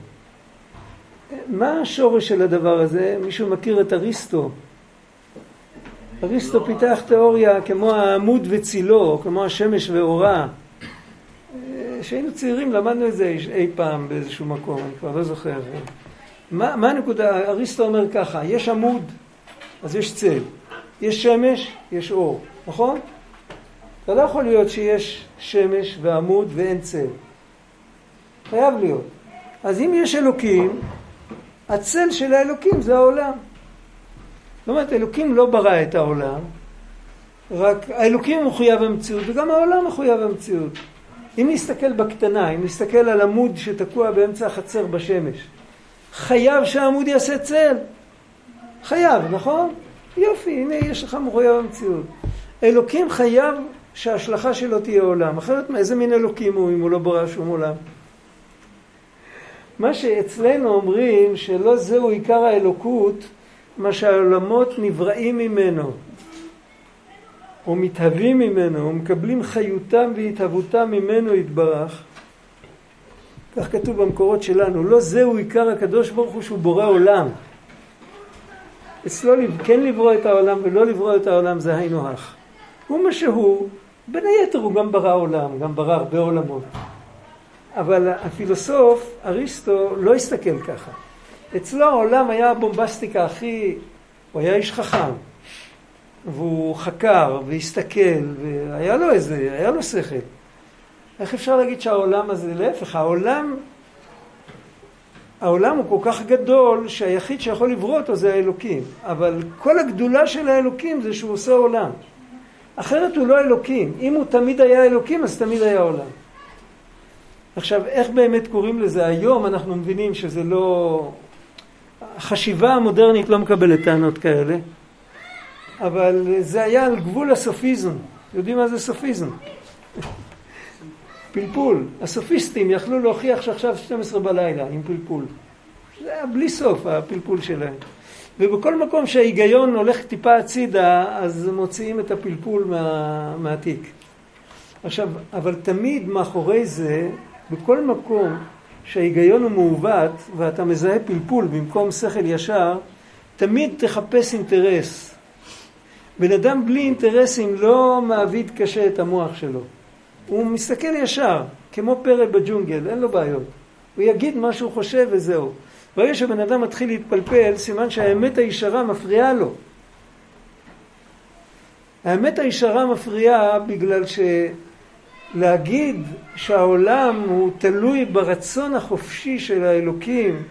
מה השורש של הדבר הזה? מישהו מכיר את אריסטו? אריסטו פיתח תיאוריה כמו העמוד וצילו, כמו השמש ואורה. כשהיינו צעירים למדנו את זה אי פעם באיזשהו מקום, אני כבר לא זוכר. מה, מה הנקודה? אריסטו אומר ככה, יש עמוד, אז יש צל. יש שמש, יש אור, נכון? אתה לא יכול להיות שיש שמש ועמוד ואין צל. חייב להיות. אז אם יש אלוקים, הצל של האלוקים זה העולם. זאת אומרת, אלוקים לא ברא את העולם, רק האלוקים מחויב המציאות וגם העולם מחויב המציאות. אם נסתכל בקטנה, אם נסתכל על עמוד שתקוע באמצע החצר בשמש, חייב שהעמוד יעשה צל. חייב, נכון? יופי, הנה יש לך מחויב המציאות. אלוקים חייב שההשלכה שלו תהיה עולם, אחרת איזה מין אלוקים הוא אם הוא לא ברא שום עולם? מה שאצלנו אומרים שלא זהו עיקר האלוקות, מה שהעולמות נבראים ממנו, או מתהווים ממנו, או מקבלים חיותם והתהוותם ממנו יתברך. כך כתוב במקורות שלנו, לא זהו עיקר הקדוש ברוך הוא שהוא בורא עולם. אצלו כן לברוא את העולם ולא לברוא את העולם זה היינו הך. הוא מה שהוא, בין היתר הוא גם ברא עולם, גם ברא הרבה עולמות. אבל הפילוסוף, אריסטו, לא הסתכל ככה. אצלו העולם היה הבומבסטיקה הכי... הוא היה איש חכם. והוא חקר והסתכל, והיה לו איזה, היה לו שכל. איך אפשר להגיד שהעולם הזה, להפך, העולם, העולם הוא כל כך גדול שהיחיד שיכול לברוא אותו זה האלוקים. אבל כל הגדולה של האלוקים זה שהוא עושה עולם. אחרת הוא לא אלוקים. אם הוא תמיד היה אלוקים, אז תמיד היה עולם. עכשיו, איך באמת קוראים לזה? היום אנחנו מבינים שזה לא... החשיבה המודרנית לא מקבלת טענות כאלה, אבל זה היה על גבול הסופיזם. יודעים מה זה סופיזם? פלפול. הסופיסטים יכלו להוכיח שעכשיו 12 בלילה עם פלפול. זה היה בלי סוף הפלפול שלהם. ובכל מקום שההיגיון הולך טיפה הצידה, אז מוציאים את הפלפול מה, מהתיק. עכשיו, אבל תמיד מאחורי זה, בכל מקום שההיגיון הוא מעוות ואתה מזהה פלפול במקום שכל ישר, תמיד תחפש אינטרס. בן אדם בלי אינטרסים לא מעביד קשה את המוח שלו. הוא מסתכל ישר, כמו פרא בג'ונגל, אין לו בעיות. הוא יגיד מה שהוא חושב וזהו. ברגע שבן אדם מתחיל להתפלפל, סימן שהאמת הישרה מפריעה לו. האמת הישרה מפריעה בגלל שלהגיד שהעולם הוא תלוי ברצון החופשי של האלוקים,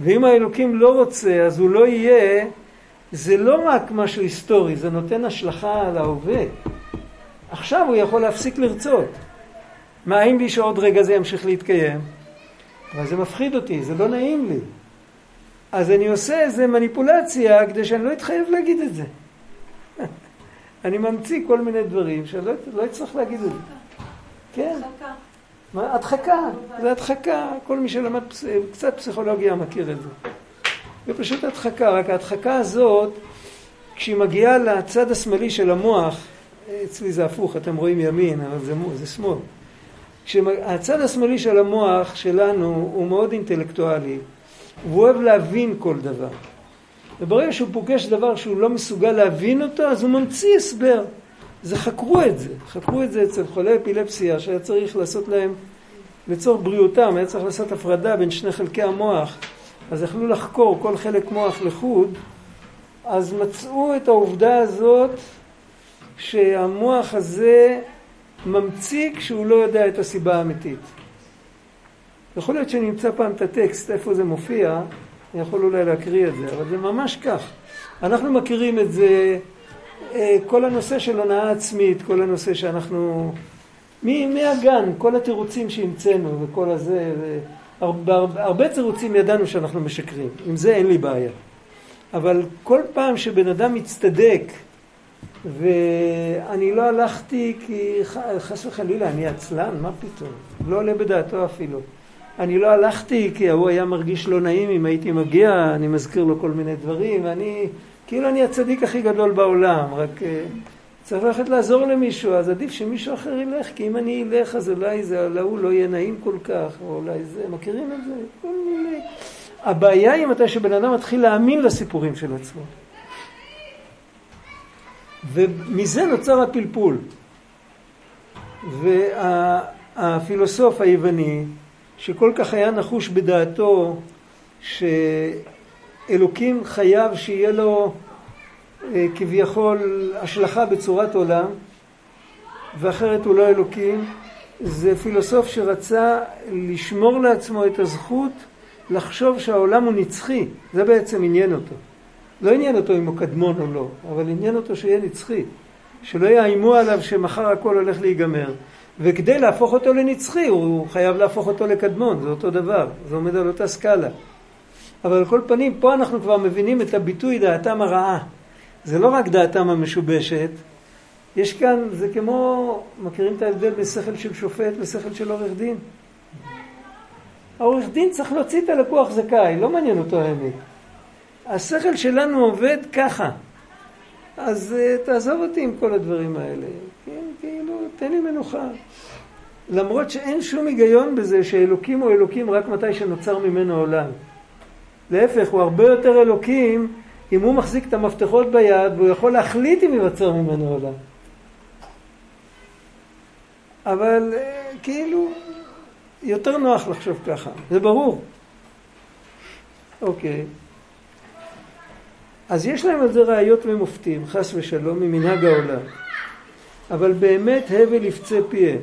ואם האלוקים לא רוצה אז הוא לא יהיה, זה לא רק משהו היסטורי, זה נותן השלכה על ההווה. עכשיו הוא יכול להפסיק לרצות. מאיים בי שעוד רגע זה ימשיך להתקיים? אבל זה מפחיד אותי, זה לא נעים לי. אז אני עושה איזה מניפולציה כדי שאני לא אתחייב להגיד את זה. אני ממציא כל מיני דברים שאני לא, לא אצטרך להגיד את זה. כן. מה, הדחקה, זה הדחקה, כל מי שלמד קצת פסיכולוגיה מכיר את זה. זה פשוט הדחקה, רק ההדחקה הזאת, כשהיא מגיעה לצד השמאלי של המוח, אצלי זה הפוך, אתם רואים ימין, אבל זה, זה שמאל. כשהצד השמאלי של המוח שלנו הוא מאוד אינטלקטואלי, והוא אוהב להבין כל דבר. וברגע שהוא פוגש דבר שהוא לא מסוגל להבין אותו, אז הוא ממציא הסבר. זה חקרו את זה, חקרו את זה אצל חולי אפילפסיה, שהיה צריך לעשות להם, לצורך בריאותם, היה צריך לעשות הפרדה בין שני חלקי המוח, אז יכלו לחקור כל חלק מוח לחוד, אז מצאו את העובדה הזאת שהמוח הזה ממציא כשהוא לא יודע את הסיבה האמיתית. יכול להיות שאני אמצא פעם את הטקסט, איפה זה מופיע, אני יכול אולי להקריא את זה, אבל זה ממש כך. אנחנו מכירים את זה, כל הנושא של הונאה עצמית, כל הנושא שאנחנו... מהגן, כל התירוצים שהמצאנו וכל הזה, הרבה תירוצים ידענו שאנחנו משקרים, עם זה אין לי בעיה. אבל כל פעם שבן אדם מצטדק ואני לא הלכתי כי חס וחלילה אני עצלן, מה פתאום? לא עולה בדעתו אפילו. אני לא הלכתי כי ההוא היה מרגיש לא נעים אם הייתי מגיע, אני מזכיר לו כל מיני דברים, ואני, כאילו אני הצדיק הכי גדול בעולם, רק uh, צריך ללכת לעזור למישהו, אז עדיף שמישהו אחר ילך, כי אם אני אלך אז אולי זה, להוא לא יהיה נעים כל כך, או אולי זה, מכירים את זה? הבעיה היא מתי שבן אדם מתחיל להאמין לסיפורים של עצמו. ומזה נוצר הפלפול. והפילוסוף היווני, שכל כך היה נחוש בדעתו שאלוקים חייב שיהיה לו אה, כביכול השלכה בצורת עולם, ואחרת הוא לא אלוקים, זה פילוסוף שרצה לשמור לעצמו את הזכות לחשוב שהעולם הוא נצחי, זה בעצם עניין אותו. לא עניין אותו אם הוא קדמון או לא, אבל עניין אותו שיהיה נצחי. שלא יאיימו עליו שמחר הכל הולך להיגמר. וכדי להפוך אותו לנצחי, הוא חייב להפוך אותו לקדמון, זה אותו דבר, זה עומד על אותה סקאלה. אבל על כל פנים, פה אנחנו כבר מבינים את הביטוי דעתם הרעה. זה לא רק דעתם המשובשת, יש כאן, זה כמו, מכירים את ההבדל בין שכל של שופט ושכל של עורך דין? העורך דין צריך להוציא את הלקוח זכאי, לא מעניין אותו האמת. השכל שלנו עובד ככה. אז uh, תעזוב אותי עם כל הדברים האלה. כן, כאילו, תן לי מנוחה. למרות שאין שום היגיון בזה שאלוקים הוא אלוקים רק מתי שנוצר ממנו עולם. להפך, הוא הרבה יותר אלוקים אם הוא מחזיק את המפתחות ביד והוא יכול להחליט אם ייווצר ממנו עולם. אבל uh, כאילו, יותר נוח לחשוב ככה, זה ברור. אוקיי. אז יש להם על זה ראיות ומופתים, חס ושלום, ממנהג העולם. אבל באמת הבל יפצה פיהם.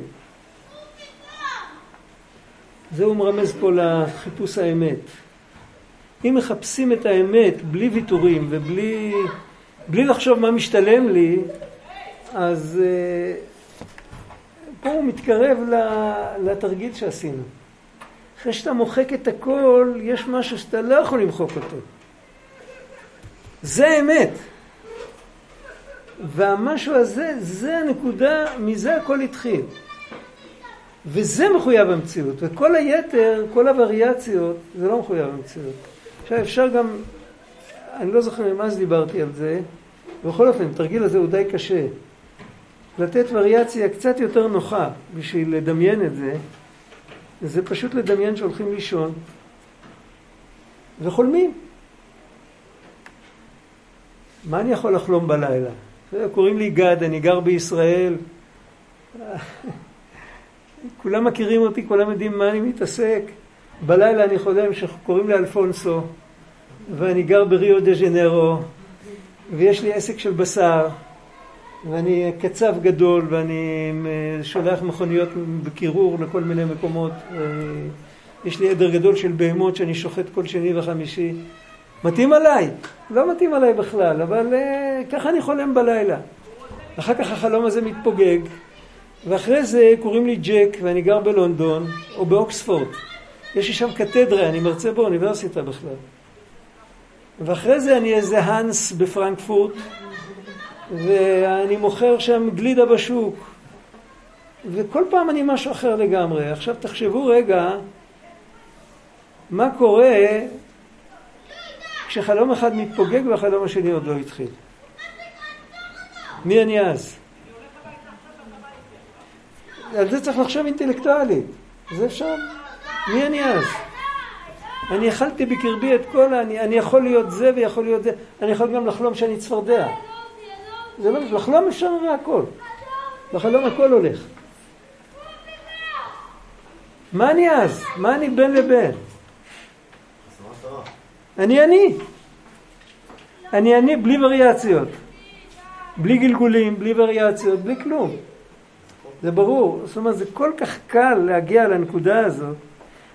זה הוא מרמז פה לחיפוש האמת. אם מחפשים את האמת בלי ויתורים ובלי בלי לחשוב מה משתלם לי, אז uh, פה הוא מתקרב לתרגיל שעשינו. אחרי שאתה מוחק את הכל, יש משהו שאתה לא יכול למחוק אותו. זה האמת. והמשהו הזה, זה הנקודה, מזה הכל התחיל. וזה מחויב המציאות, וכל היתר, כל הווריאציות, זה לא מחויב המציאות. עכשיו אפשר גם, אני לא זוכר ממה אז דיברתי על זה, בכל אופן, התרגיל הזה הוא די קשה. לתת וריאציה קצת יותר נוחה בשביל לדמיין את זה, זה פשוט לדמיין שהולכים לישון וחולמים. מה אני יכול לחלום בלילה? קוראים לי גד, אני גר בישראל. כולם מכירים אותי, כולם יודעים מה אני מתעסק. בלילה אני חולם שקוראים לי אלפונסו, ואני גר בריו דה ז'נרו, ויש לי עסק של בשר, ואני קצב גדול, ואני שולח מכוניות בקירור לכל מיני מקומות. יש לי עדר גדול של בהמות שאני שוחט כל שני וחמישי. מתאים עליי? לא מתאים עליי בכלל, אבל uh, ככה אני חולם בלילה. אחר כך החלום הזה מתפוגג, ואחרי זה קוראים לי ג'ק ואני גר בלונדון או באוקספורד. יש לי שם קתדרה, אני מרצה באוניברסיטה בכלל. ואחרי זה אני איזה האנס בפרנקפורט, ואני מוכר שם גלידה בשוק. וכל פעם אני משהו אחר לגמרי. עכשיו תחשבו רגע מה קורה כשחלום אחד מתפוגג והחלום השני עוד לא התחיל. מי אני אז? על זה צריך לחשוב אינטלקטואלית. זה אפשר? מי אני אז? אני אכלתי בקרבי את כל ה... אני, אני יכול להיות זה ויכול להיות זה. אני יכול גם לחלום שאני צפרדע. זה לא... לחלום אפשר הרי הכל. בחלום הכל הולך. מה אני אז? מה אני בין לבין? אני אני. אני אני בלי וריאציות. בלי גלגולים, בלי וריאציות, בלי כלום. זה ברור. זאת אומרת, זה כל כך קל להגיע לנקודה הזאת,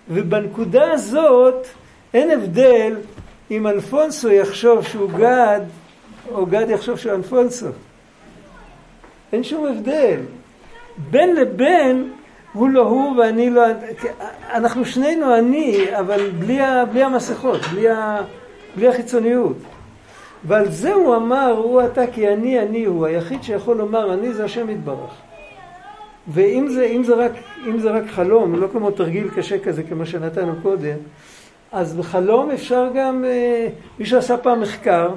ובנקודה הזאת אין הבדל אם אלפונסו יחשוב שהוא גד, או גד יחשוב שהוא אלפונסו. אין שום הבדל. בין לבין הוא לא הוא ואני לא... אנחנו שנינו אני, אבל בלי, ה, בלי המסכות, בלי, ה, בלי החיצוניות. ועל זה הוא אמר, הוא אתה כי אני אני הוא. היחיד שיכול לומר אני זה השם יתברך. ואם זה, אם זה, רק, אם זה רק חלום, לא כמו תרגיל קשה כזה כמו שנתנו קודם, אז בחלום אפשר גם, אה, מישהו עשה פעם מחקר,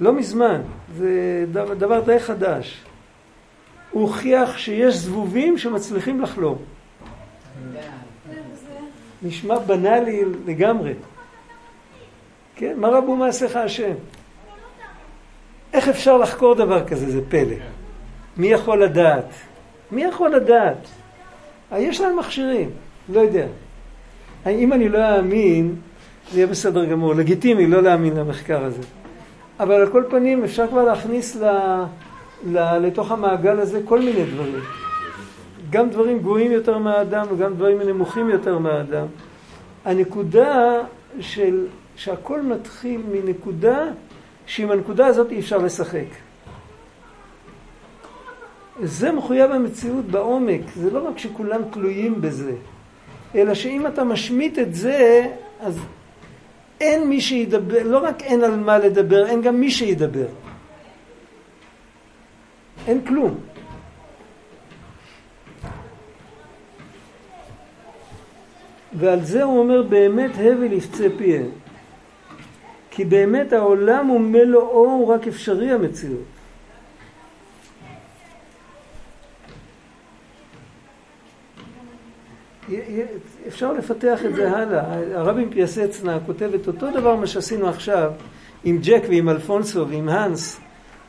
לא מזמן, זה דבר, דבר די חדש. הוא הוכיח שיש זבובים שמצליחים לחלום. נשמע בנאלי לגמרי. כן, מה רבו מעשיך השם? איך אפשר לחקור דבר כזה? זה פלא. מי יכול לדעת? מי יכול לדעת? יש להם מכשירים, לא יודע. אם אני לא אאמין, זה יהיה בסדר גמור. לגיטימי לא להאמין למחקר הזה. אבל על כל פנים אפשר כבר להכניס ל... לתוך המעגל הזה כל מיני דברים. גם דברים גבוהים יותר מהאדם וגם דברים נמוכים יותר מהאדם. הנקודה של, שהכל מתחיל מנקודה שעם הנקודה הזאת אי אפשר לשחק. זה מחויב המציאות בעומק, זה לא רק שכולם תלויים בזה, אלא שאם אתה משמיט את זה, אז אין מי שידבר, לא רק אין על מה לדבר, אין גם מי שידבר. אין כלום. ועל זה הוא אומר באמת הבל יפצה פיהם. כי באמת העולם הוא מלואו, הוא רק אפשרי המציאות. אפשר לפתח את זה הלאה. הרבי פייסצנה כותב את אותו דבר מה שעשינו עכשיו עם ג'ק ועם אלפונסו ועם האנס.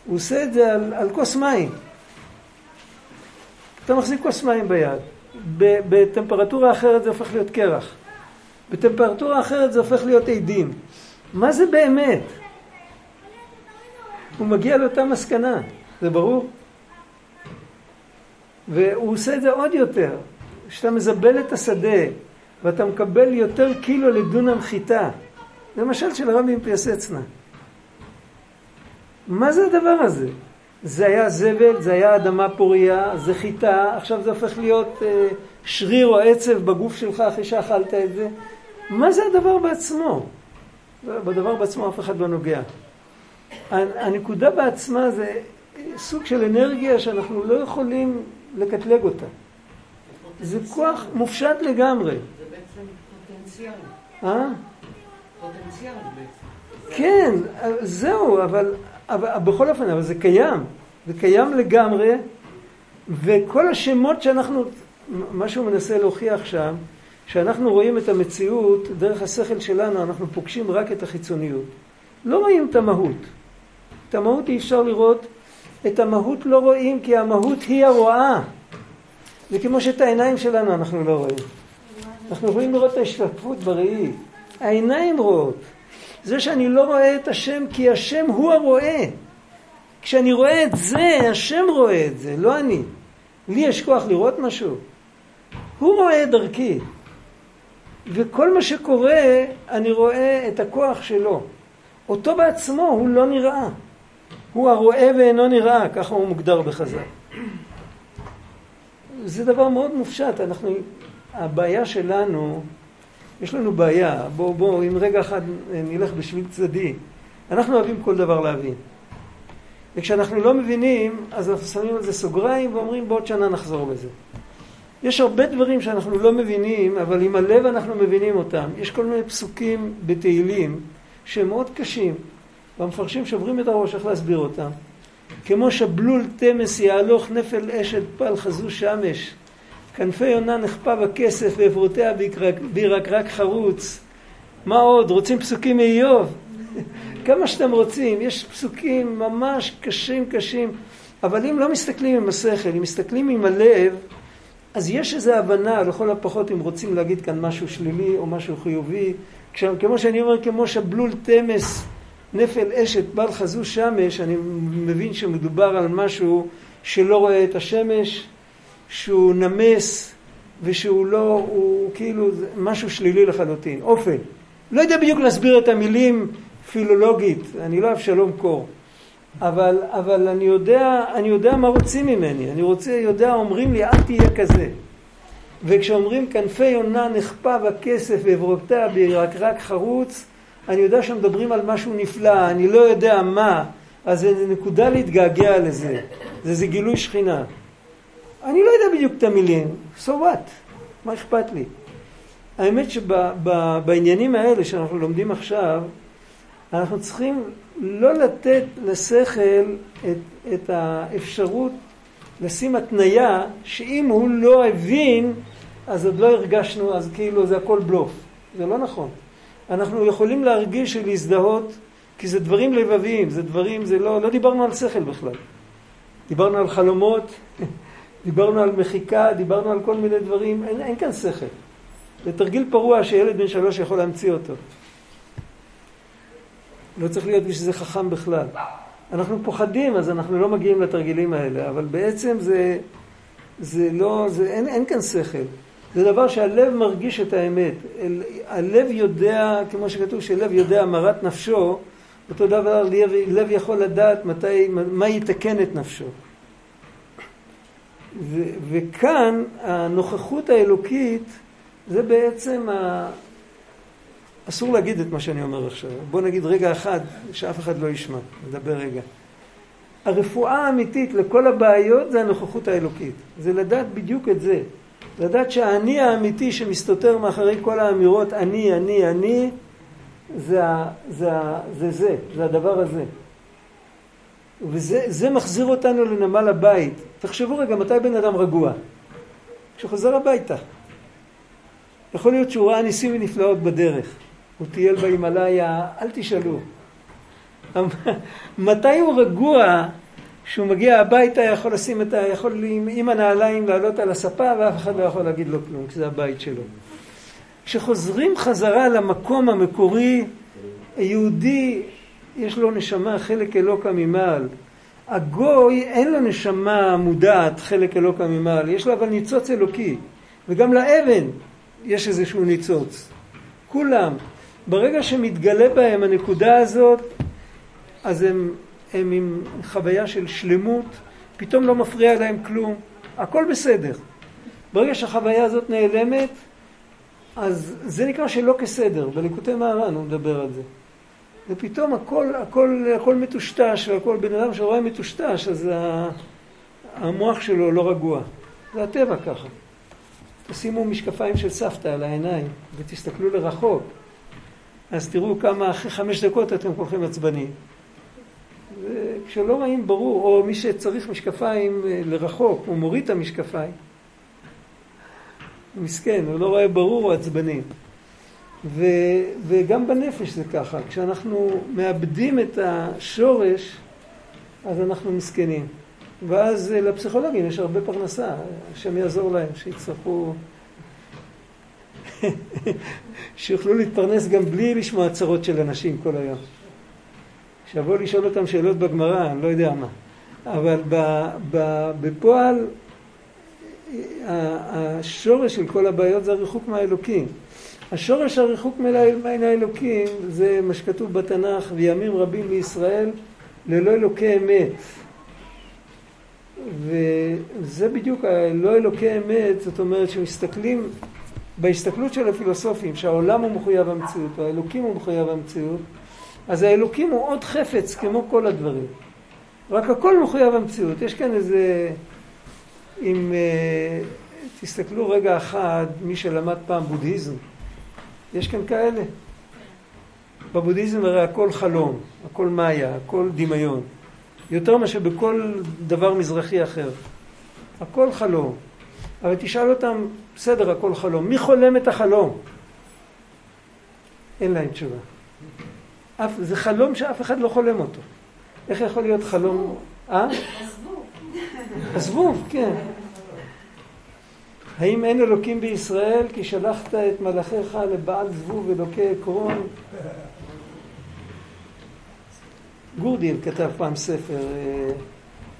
הוא עושה את זה על, על כוס מים. אתה מחזיק כוס מים ביד. בטמפרטורה אחרת זה הופך להיות קרח. בטמפרטורה אחרת זה הופך להיות עדים. מה זה באמת? הוא מגיע לאותה מסקנה, זה ברור? והוא עושה את זה עוד יותר. כשאתה מזבל את השדה ואתה מקבל יותר קילו לדונם חיטה, זה משל של הרבי פייסצנה. מה זה הדבר הזה? זה היה זבל, זה היה אדמה פוריה, זה חיטה, עכשיו זה הופך להיות אה, שריר או עצב בגוף שלך אחרי שאכלת את זה. מה זה הדבר בעצמו? בדבר בעצמו אף אחד לא נוגע. הנקודה בעצמה זה סוג של אנרגיה שאנחנו לא יכולים לקטלג אותה. זה כוח מופשט לגמרי. זה בעצם פוטנציאל. אה? פוטנציאל בעצם. כן, זהו, אבל, אבל בכל אופן, אבל זה קיים. זה קיים לגמרי, וכל השמות שאנחנו, מה שהוא מנסה להוכיח שם, שאנחנו רואים את המציאות דרך השכל שלנו, אנחנו פוגשים רק את החיצוניות. לא רואים את המהות. את המהות אי אפשר לראות את המהות לא רואים כי המהות היא הרואה. זה כמו שאת העיניים שלנו אנחנו לא רואים. אנחנו יכולים לראות את ההשתתפות בראי. העיניים רואות. זה שאני לא רואה את השם כי השם הוא הרואה. כשאני רואה את זה, השם רואה את זה, לא אני. לי יש כוח לראות משהו. הוא רואה את דרכי. וכל מה שקורה, אני רואה את הכוח שלו. אותו בעצמו הוא לא נראה. הוא הרואה ואינו נראה, ככה הוא מוגדר בחז"ל. זה דבר מאוד מופשט. אנחנו, הבעיה שלנו, יש לנו בעיה. בואו, בואו, אם רגע אחד נלך בשביל צדדי. אנחנו אוהבים כל דבר להבין. וכשאנחנו לא מבינים, אז אנחנו שמים על זה סוגריים ואומרים בעוד שנה נחזור לזה. יש הרבה דברים שאנחנו לא מבינים, אבל עם הלב אנחנו מבינים אותם. יש כל מיני פסוקים בתהילים שהם מאוד קשים, והמפרשים שוברים את הראש איך להסביר אותם. כמו שבלול תמס יהלוך נפל אשת פל חזו שמש, כנפי יונה נחפה בכסף ועברותיה בירקרק חרוץ. מה עוד? רוצים פסוקים מאיוב? כמה שאתם רוצים, יש פסוקים ממש קשים קשים, אבל אם לא מסתכלים עם השכל, אם מסתכלים עם הלב, אז יש איזו הבנה, לכל הפחות אם רוצים להגיד כאן משהו שלילי או משהו חיובי, כמו שאני אומר, כמו שבלול תמס נפל אשת בל חזו שמש, אני מבין שמדובר על משהו שלא רואה את השמש, שהוא נמס ושהוא לא, הוא כאילו משהו שלילי לחלוטין, אופן. לא יודע בדיוק להסביר את המילים פילולוגית, אני לא אבשלום קור. אבל, אבל אני, יודע, אני יודע מה רוצים ממני, אני רוצה, יודע, אומרים לי אל תהיה כזה. וכשאומרים כנפי יונה נחפה בכסף ועברותיה בירקרק חרוץ, אני יודע שמדברים על משהו נפלא, אני לא יודע מה, אז זה נקודה להתגעגע לזה, זה, זה גילוי שכינה. אני לא יודע בדיוק את המילים, so what? מה אכפת לי? האמת שבעניינים האלה שאנחנו לומדים עכשיו, אנחנו צריכים לא לתת לשכל את, את האפשרות לשים התניה שאם הוא לא הבין אז עוד לא הרגשנו, אז כאילו זה הכל בלוף. זה לא נכון. אנחנו יכולים להרגיש ולהזדהות כי זה דברים לבביים, זה דברים, זה לא, לא דיברנו על שכל בכלל. דיברנו על חלומות, דיברנו על מחיקה, דיברנו על כל מיני דברים, אין, אין כאן שכל. זה תרגיל פרוע שילד בן שלוש יכול להמציא אותו. לא צריך להיות בשביל זה חכם בכלל. אנחנו פוחדים, אז אנחנו לא מגיעים לתרגילים האלה, אבל בעצם זה, זה לא, זה, אין, אין כאן שכל. זה דבר שהלב מרגיש את האמת. הלב יודע, כמו שכתוב, שלב יודע מרת נפשו, אותו דבר לב, לב יכול לדעת מתי, מה יתקן את נפשו. ו, וכאן הנוכחות האלוקית זה בעצם ה... אסור להגיד את מה שאני אומר עכשיו. בוא נגיד רגע אחד, שאף אחד לא ישמע. נדבר רגע. הרפואה האמיתית לכל הבעיות זה הנוכחות האלוקית. זה לדעת בדיוק את זה. לדעת שהאני האמיתי שמסתתר מאחורי כל האמירות אני, אני, אני, זה, זה, זה, זה, זה הדבר הזה. וזה מחזיר אותנו לנמל הבית. תחשבו רגע, מתי בן אדם רגוע? כשחוזר הביתה. יכול להיות שהוא ראה ניסים ונפלאות בדרך. הוא טייל בהימאליה, אל תשאלו. מתי הוא רגוע כשהוא מגיע הביתה יכול לשים את ה... יכול עם, עם הנעליים לעלות על הספה ואף אחד לא יכול להגיד לו כלום, כי זה הבית שלו. כשחוזרים חזרה למקום המקורי, היהודי יש לו נשמה חלק אלוקה ממעל. הגוי אין לו נשמה מודעת חלק אלוקה ממעל, יש לו אבל ניצוץ אלוקי. וגם לאבן יש איזשהו ניצוץ. כולם. ברגע שמתגלה בהם הנקודה הזאת, אז הם, הם עם חוויה של שלמות, פתאום לא מפריע להם כלום, הכל בסדר. ברגע שהחוויה הזאת נעלמת, אז זה נקרא שלא כסדר, בליקוטי מהר"ן הוא מדבר על זה. ופתאום הכל, הכל, הכל מטושטש, והכל בן אדם שרואה מטושטש, אז המוח שלו לא רגוע. זה הטבע ככה. תשימו משקפיים של סבתא על העיניים ותסתכלו לרחוק. אז תראו כמה אחרי חמש דקות אתם כולכם עצבניים. וכשלא רואים ברור, או מי שצריך משקפיים אה, לרחוק, הוא מוריד את המשקפיים. מסכן, הוא לא רואה ברור, הוא עצבני. ו, וגם בנפש זה ככה, כשאנחנו מאבדים את השורש, אז אנחנו מסכנים. ואז אה, לפסיכולוגים יש הרבה פרנסה, השם יעזור להם, שיצטרכו... שיוכלו להתפרנס גם בלי לשמוע צרות של אנשים כל היום. שיבואו לשאול אותם שאלות בגמרא, אני לא יודע מה. אבל בפועל השורש של כל הבעיות זה הריחוק מהאלוקים. השורש הריחוק מן האלוקים זה מה שכתוב בתנ"ך, וימים רבים לישראל ללא אלוקי אמת. וזה בדיוק הלא אלוקי אמת, זאת אומרת שמסתכלים בהסתכלות של הפילוסופים, שהעולם הוא מחויב המציאות, והאלוקים הוא מחויב המציאות, אז האלוקים הוא עוד חפץ כמו כל הדברים. רק הכל מחויב המציאות. יש כאן איזה... אם uh, תסתכלו רגע אחד, מי שלמד פעם בודהיזם, יש כאן כאלה. בבודהיזם הרי הכל חלום, הכל מאיה, הכל דמיון. יותר מאשר בכל דבר מזרחי אחר. הכל חלום. אבל תשאל אותם, בסדר, הכל חלום. מי חולם את החלום? אין להם תשובה. אף, זה חלום שאף אחד לא חולם אותו. איך יכול להיות חלום... אה? עזבו. עזבו, כן. האם אין אלוקים בישראל כי שלחת את מלאכיך לבעל זבוב אלוקי עקרון? גורדיאל כתב פעם ספר, אה,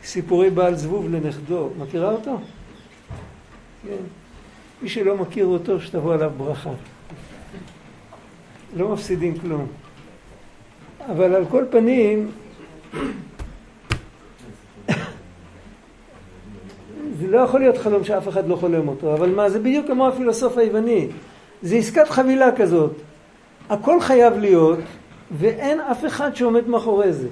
סיפורי בעל זבוב לנכדו. מכירה אותו? כן. מי שלא מכיר אותו, שתבוא עליו ברכה. לא מפסידים כלום. אבל על כל פנים, זה לא יכול להיות חלום שאף אחד לא חולם אותו, אבל מה, זה בדיוק כמו הפילוסוף היווני. זה עסקת חבילה כזאת. הכל חייב להיות, ואין אף אחד שעומד מאחורי זה.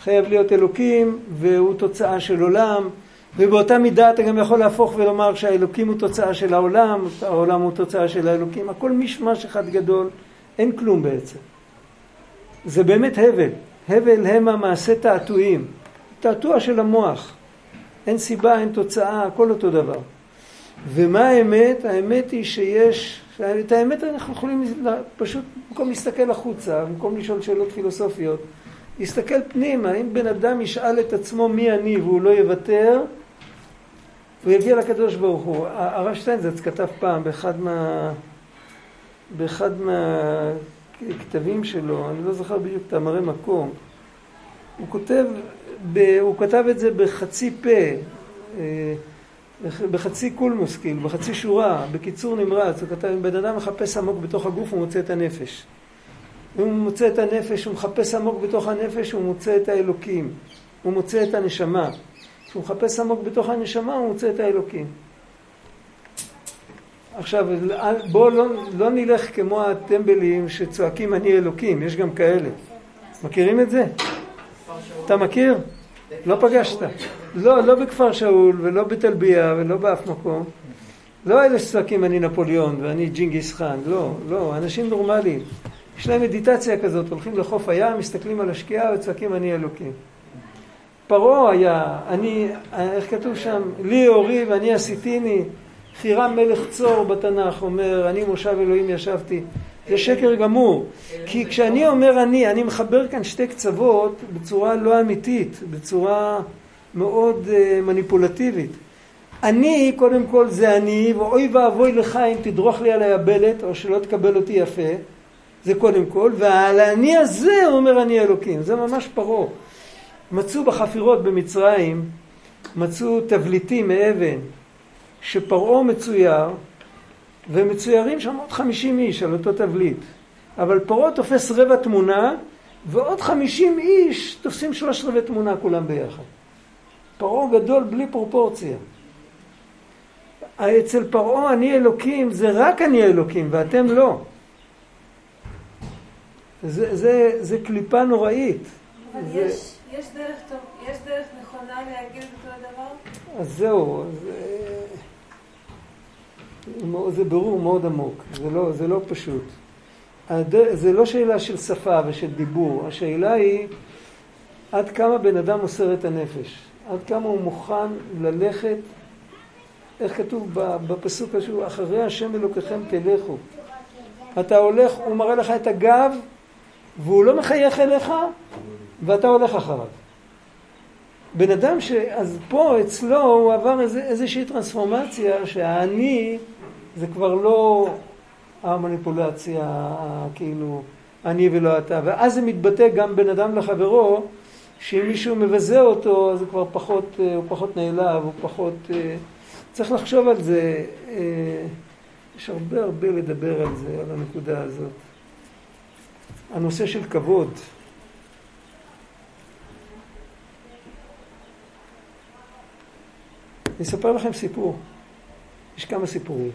חייב להיות אלוקים, והוא תוצאה של עולם, ובאותה מידה אתה גם יכול להפוך ולומר שהאלוקים הוא תוצאה של העולם, העולם הוא תוצאה של האלוקים, הכל מישמש אחד גדול, אין כלום בעצם. זה באמת הבל. הבל הם המעשה תעתועים. תעתוע של המוח. אין סיבה, אין תוצאה, הכל אותו דבר. ומה האמת? האמת היא שיש, את האמת אנחנו יכולים פשוט במקום להסתכל החוצה, במקום לשאול שאלות פילוסופיות, להסתכל פנימה, אם בן אדם ישאל את עצמו מי אני והוא לא יוותר, הוא יגיע לקדוש ברוך הוא. הרב שטיינזץ כתב פעם באחד מה... באחד מהכתבים שלו, אני לא זוכר בדיוק את המראה מקום, הוא כותב, ב, הוא כתב את זה בחצי פה, אה, בחצי קולמוס, כאילו, בחצי שורה, בקיצור נמרץ, הוא כתב, בן אדם מחפש עמוק בתוך הגוף, הוא מוצא את הנפש. הוא מוצא את הנפש, הוא מחפש עמוק בתוך הנפש, הוא מוצא את האלוקים. הוא מוצא את הנשמה. כשהוא מחפש עמוק בתוך הנשמה, הוא מוצא את האלוקים. עכשיו, בואו לא, לא נלך כמו הטמבלים שצועקים אני אלוקים, יש גם כאלה. מכירים את זה? אתה מכיר? לא פגשת. לא, לא בכפר שאול ולא בטלביה ולא באף מקום. לא אלה שצועקים אני נפוליאון ואני ג'ינגיס חאן, לא, לא, אנשים נורמליים. יש להם מדיטציה כזאת, הולכים לחוף הים, מסתכלים על השקיעה וצועקים אני אלוקים. פרעה היה, אני, איך כתוב שם? לי אורי ואני עשיתיני. חירם מלך צור בתנ"ך אומר, אני מושב אלוהים ישבתי. זה שקר גמור. כי כשאני אומר אני, אני מחבר כאן שתי קצוות בצורה לא אמיתית, בצורה מאוד uh, מניפולטיבית. אני, קודם כל זה אני, ואוי ואבוי לך אם תדרוך לי על היבלת, או שלא תקבל אותי יפה. זה קודם כל, ועל האני הזה אומר אני אלוקים. זה ממש פרעה. מצאו בחפירות במצרים, מצאו תבליטים מאבן, שפרעה מצויר, ומצוירים שם עוד חמישים איש על אותו תבליט. אבל פרעה תופס רבע תמונה, ועוד חמישים איש תופסים שלושת רבעי תמונה כולם ביחד. פרעה גדול בלי פרופורציה. אצל פרעה אני אלוקים, זה רק אני אלוקים, ואתם לא. זה, זה, זה קליפה נוראית. אבל זה... יש, יש, דרך, יש דרך נכונה להגיד את אותו הדבר? אז זהו, זה... זה ברור מאוד עמוק, זה לא, זה לא פשוט. זה לא שאלה של שפה ושל דיבור, השאלה היא עד כמה בן אדם מוסר את הנפש, עד כמה הוא מוכן ללכת, איך כתוב בפסוק הזה, אחרי השם אלוקיכם תלכו. אתה הולך, הוא מראה לך את הגב, והוא לא מחייך אליך, ואתה הולך אחריו. בן אדם ש... אז פה אצלו הוא עבר איזה, איזושהי טרנספורמציה שהאני זה כבר לא המניפולציה, כאילו, אני ולא אתה. ואז זה מתבטא גם בין אדם לחברו, שאם מישהו מבזה אותו, אז הוא כבר פחות, אה, הוא פחות נעלב, הוא פחות... אה, צריך לחשוב על זה. אה, יש הרבה הרבה לדבר על זה, על הנקודה הזאת. הנושא של כבוד. אני אספר לכם סיפור. יש כמה סיפורים.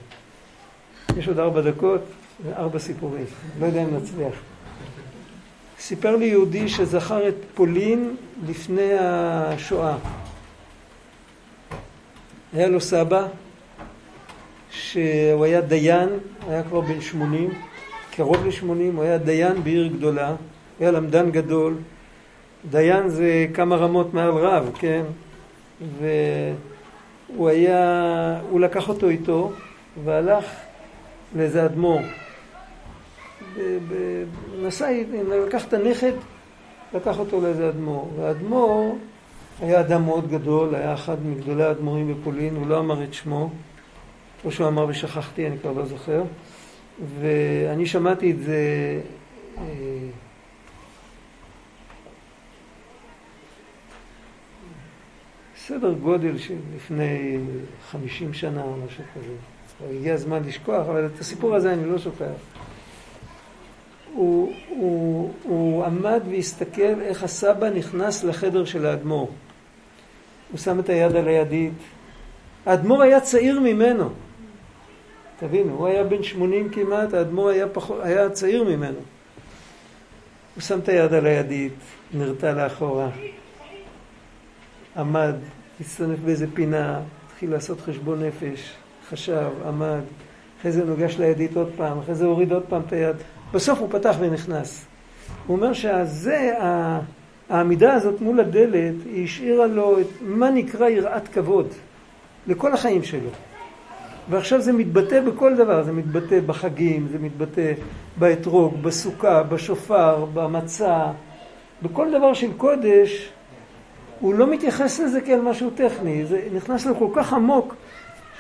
יש עוד ארבע דקות וארבע סיפורים. לא יודע אם נצליח. סיפר לי יהודי שזכר את פולין לפני השואה. היה לו סבא שהוא היה דיין, היה כבר בן 80, קרוב ל-80, הוא היה דיין בעיר גדולה, היה למדן גדול. דיין זה כמה רמות מעל רב, כן? והוא היה, הוא לקח אותו איתו והלך לאיזה אדמו"ר. נסע, לקח את הנכד, לקח אותו לאיזה אדמו"ר. והאדמו"ר היה אדם מאוד גדול, היה אחד מגדולי האדמו"רים בפולין, הוא לא אמר את שמו, או שהוא אמר ושכחתי, אני כבר לא זוכר. ואני שמעתי את זה אה, סדר גודל של לפני 50 שנה או משהו כזה. הגיע הזמן לשכוח, אבל את הסיפור הזה אני לא שוכח. הוא, הוא, הוא עמד והסתכל איך הסבא נכנס לחדר של האדמו"ר. הוא שם את היד על הידית. האדמו"ר היה צעיר ממנו. תבינו, הוא היה בן 80 כמעט, האדמו"ר היה, פחות, היה צעיר ממנו. הוא שם את היד על הידית, נרתע לאחורה, עמד, הצטנף באיזה פינה, התחיל לעשות חשבון נפש, חשב, עמד, אחרי זה נוגש לידית עוד פעם, אחרי זה הוריד עוד פעם את היד, בסוף הוא פתח ונכנס. הוא אומר שזה, העמידה הזאת מול הדלת, היא השאירה לו את מה נקרא יראת כבוד לכל החיים שלו. ועכשיו זה מתבטא בכל דבר, זה מתבטא בחגים, זה מתבטא באתרוג, בסוכה, בשופר, במצה, בכל דבר של קודש, הוא לא מתייחס לזה כאל משהו טכני, זה נכנס לו כל כך עמוק,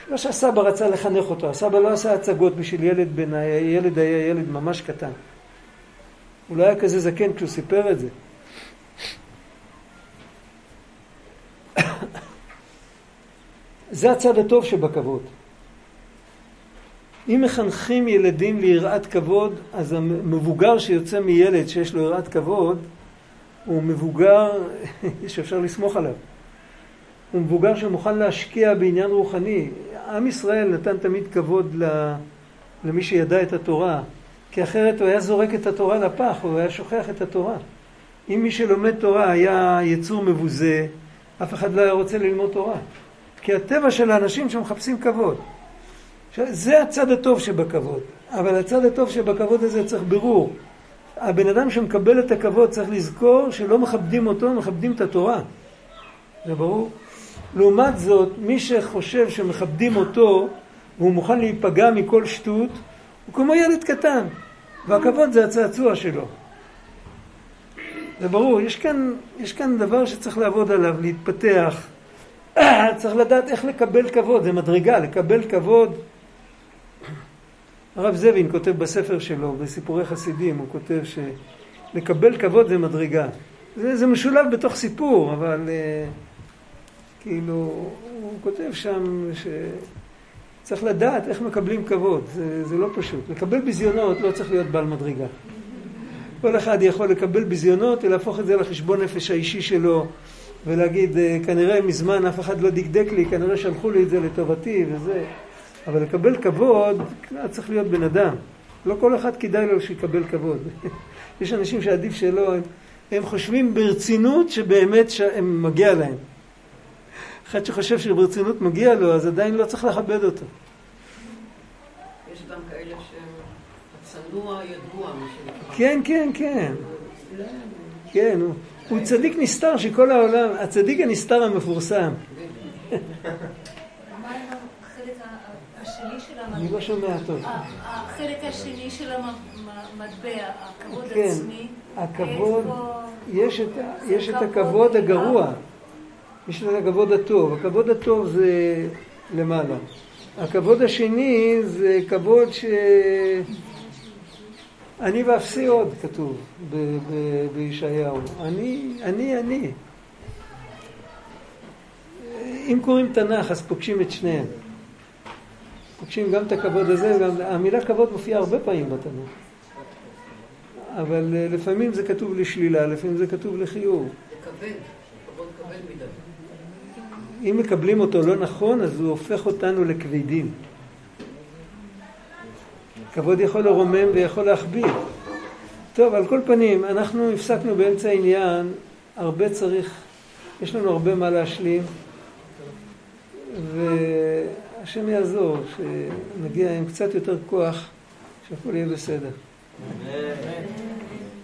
לא שהסבא רצה לחנך אותו, הסבא לא עשה הצגות בשביל ילד בן, הילד היה ילד ממש קטן. הוא לא היה כזה זקן כשהוא סיפר את זה. זה הצד הטוב שבכבוד. אם מחנכים ילדים ליראת כבוד, אז המבוגר שיוצא מילד שיש לו יראת כבוד, הוא מבוגר שאפשר לסמוך עליו. הוא מבוגר שמוכן להשקיע בעניין רוחני. עם ישראל נתן תמיד כבוד למי שידע את התורה, כי אחרת הוא היה זורק את התורה לפח, הוא היה שוכח את התורה. אם מי שלומד תורה היה יצור מבוזה, אף אחד לא היה רוצה ללמוד תורה. כי הטבע של האנשים שמחפשים כבוד. זה הצד הטוב שבכבוד, אבל הצד הטוב שבכבוד הזה צריך בירור. הבן אדם שמקבל את הכבוד צריך לזכור שלא מכבדים אותו, מכבדים את התורה. זה ברור? לעומת זאת, מי שחושב שמכבדים אותו והוא מוכן להיפגע מכל שטות, הוא כמו ילד קטן, והכבוד זה הצעצוע שלו. זה ברור, יש כאן, יש כאן דבר שצריך לעבוד עליו, להתפתח. צריך לדעת איך לקבל כבוד, זה מדרגה, לקבל כבוד. הרב זבין כותב בספר שלו, בסיפורי חסידים, הוא כותב שלקבל כבוד זה מדרגה. זה, זה משולב בתוך סיפור, אבל uh, כאילו, הוא כותב שם שצריך לדעת איך מקבלים כבוד, זה, זה לא פשוט. לקבל ביזיונות לא צריך להיות בעל מדרגה. כל אחד יכול לקבל ביזיונות ולהפוך את זה לחשבון נפש האישי שלו ולהגיד, אה, כנראה מזמן אף אחד לא דקדק לי, כנראה שלחו לי את זה לטובתי וזה. אבל לקבל כבוד, צריך להיות בן אדם. לא כל אחד כדאי לו שיקבל כבוד. יש אנשים שעדיף שלא, הם, הם חושבים ברצינות שבאמת הם מגיע להם. אחד שחושב שברצינות מגיע לו, אז עדיין לא צריך לכבד אותו. יש גם כאלה שהם הצנוע ידוע, מה שנקרא. כן, כן, כן. כן, הוא, הוא צדיק נסתר שכל העולם, הצדיק הנסתר המפורסם. מה עם החלק ה- השני של אני? לא שומע טוב. החלק השני של המטבע, הכבוד כן, עצמי. הכבוד, יש את הכבוד הגרוע. יש את הכבוד הטוב. הכבוד הטוב זה למעלה. הכבוד השני זה כבוד ש... אני ואפסי עוד, כתוב בישעיהו. אני, אני, אני. אם קוראים תנ"ך אז פוגשים את שניהם. פוגשים גם את הכבוד הזה, גם... המילה כבוד מופיעה הרבה פעמים בתנ"ך. אבל אה, לפעמים זה כתוב לשלילה, לפעמים זה כתוב לחיוב. זה כבד, כבוד כבד מדי. אם מקבלים אותו לא נכון, אז הוא הופך אותנו לכבדים. כבוד יכול לרומם ויכול להכביד. טוב, על כל פנים, אנחנו הפסקנו באמצע העניין, הרבה צריך, יש לנו הרבה מה להשלים, והשם יעזור, שנגיע עם קצת יותר כוח, שהכל יהיה בסדר. אמן.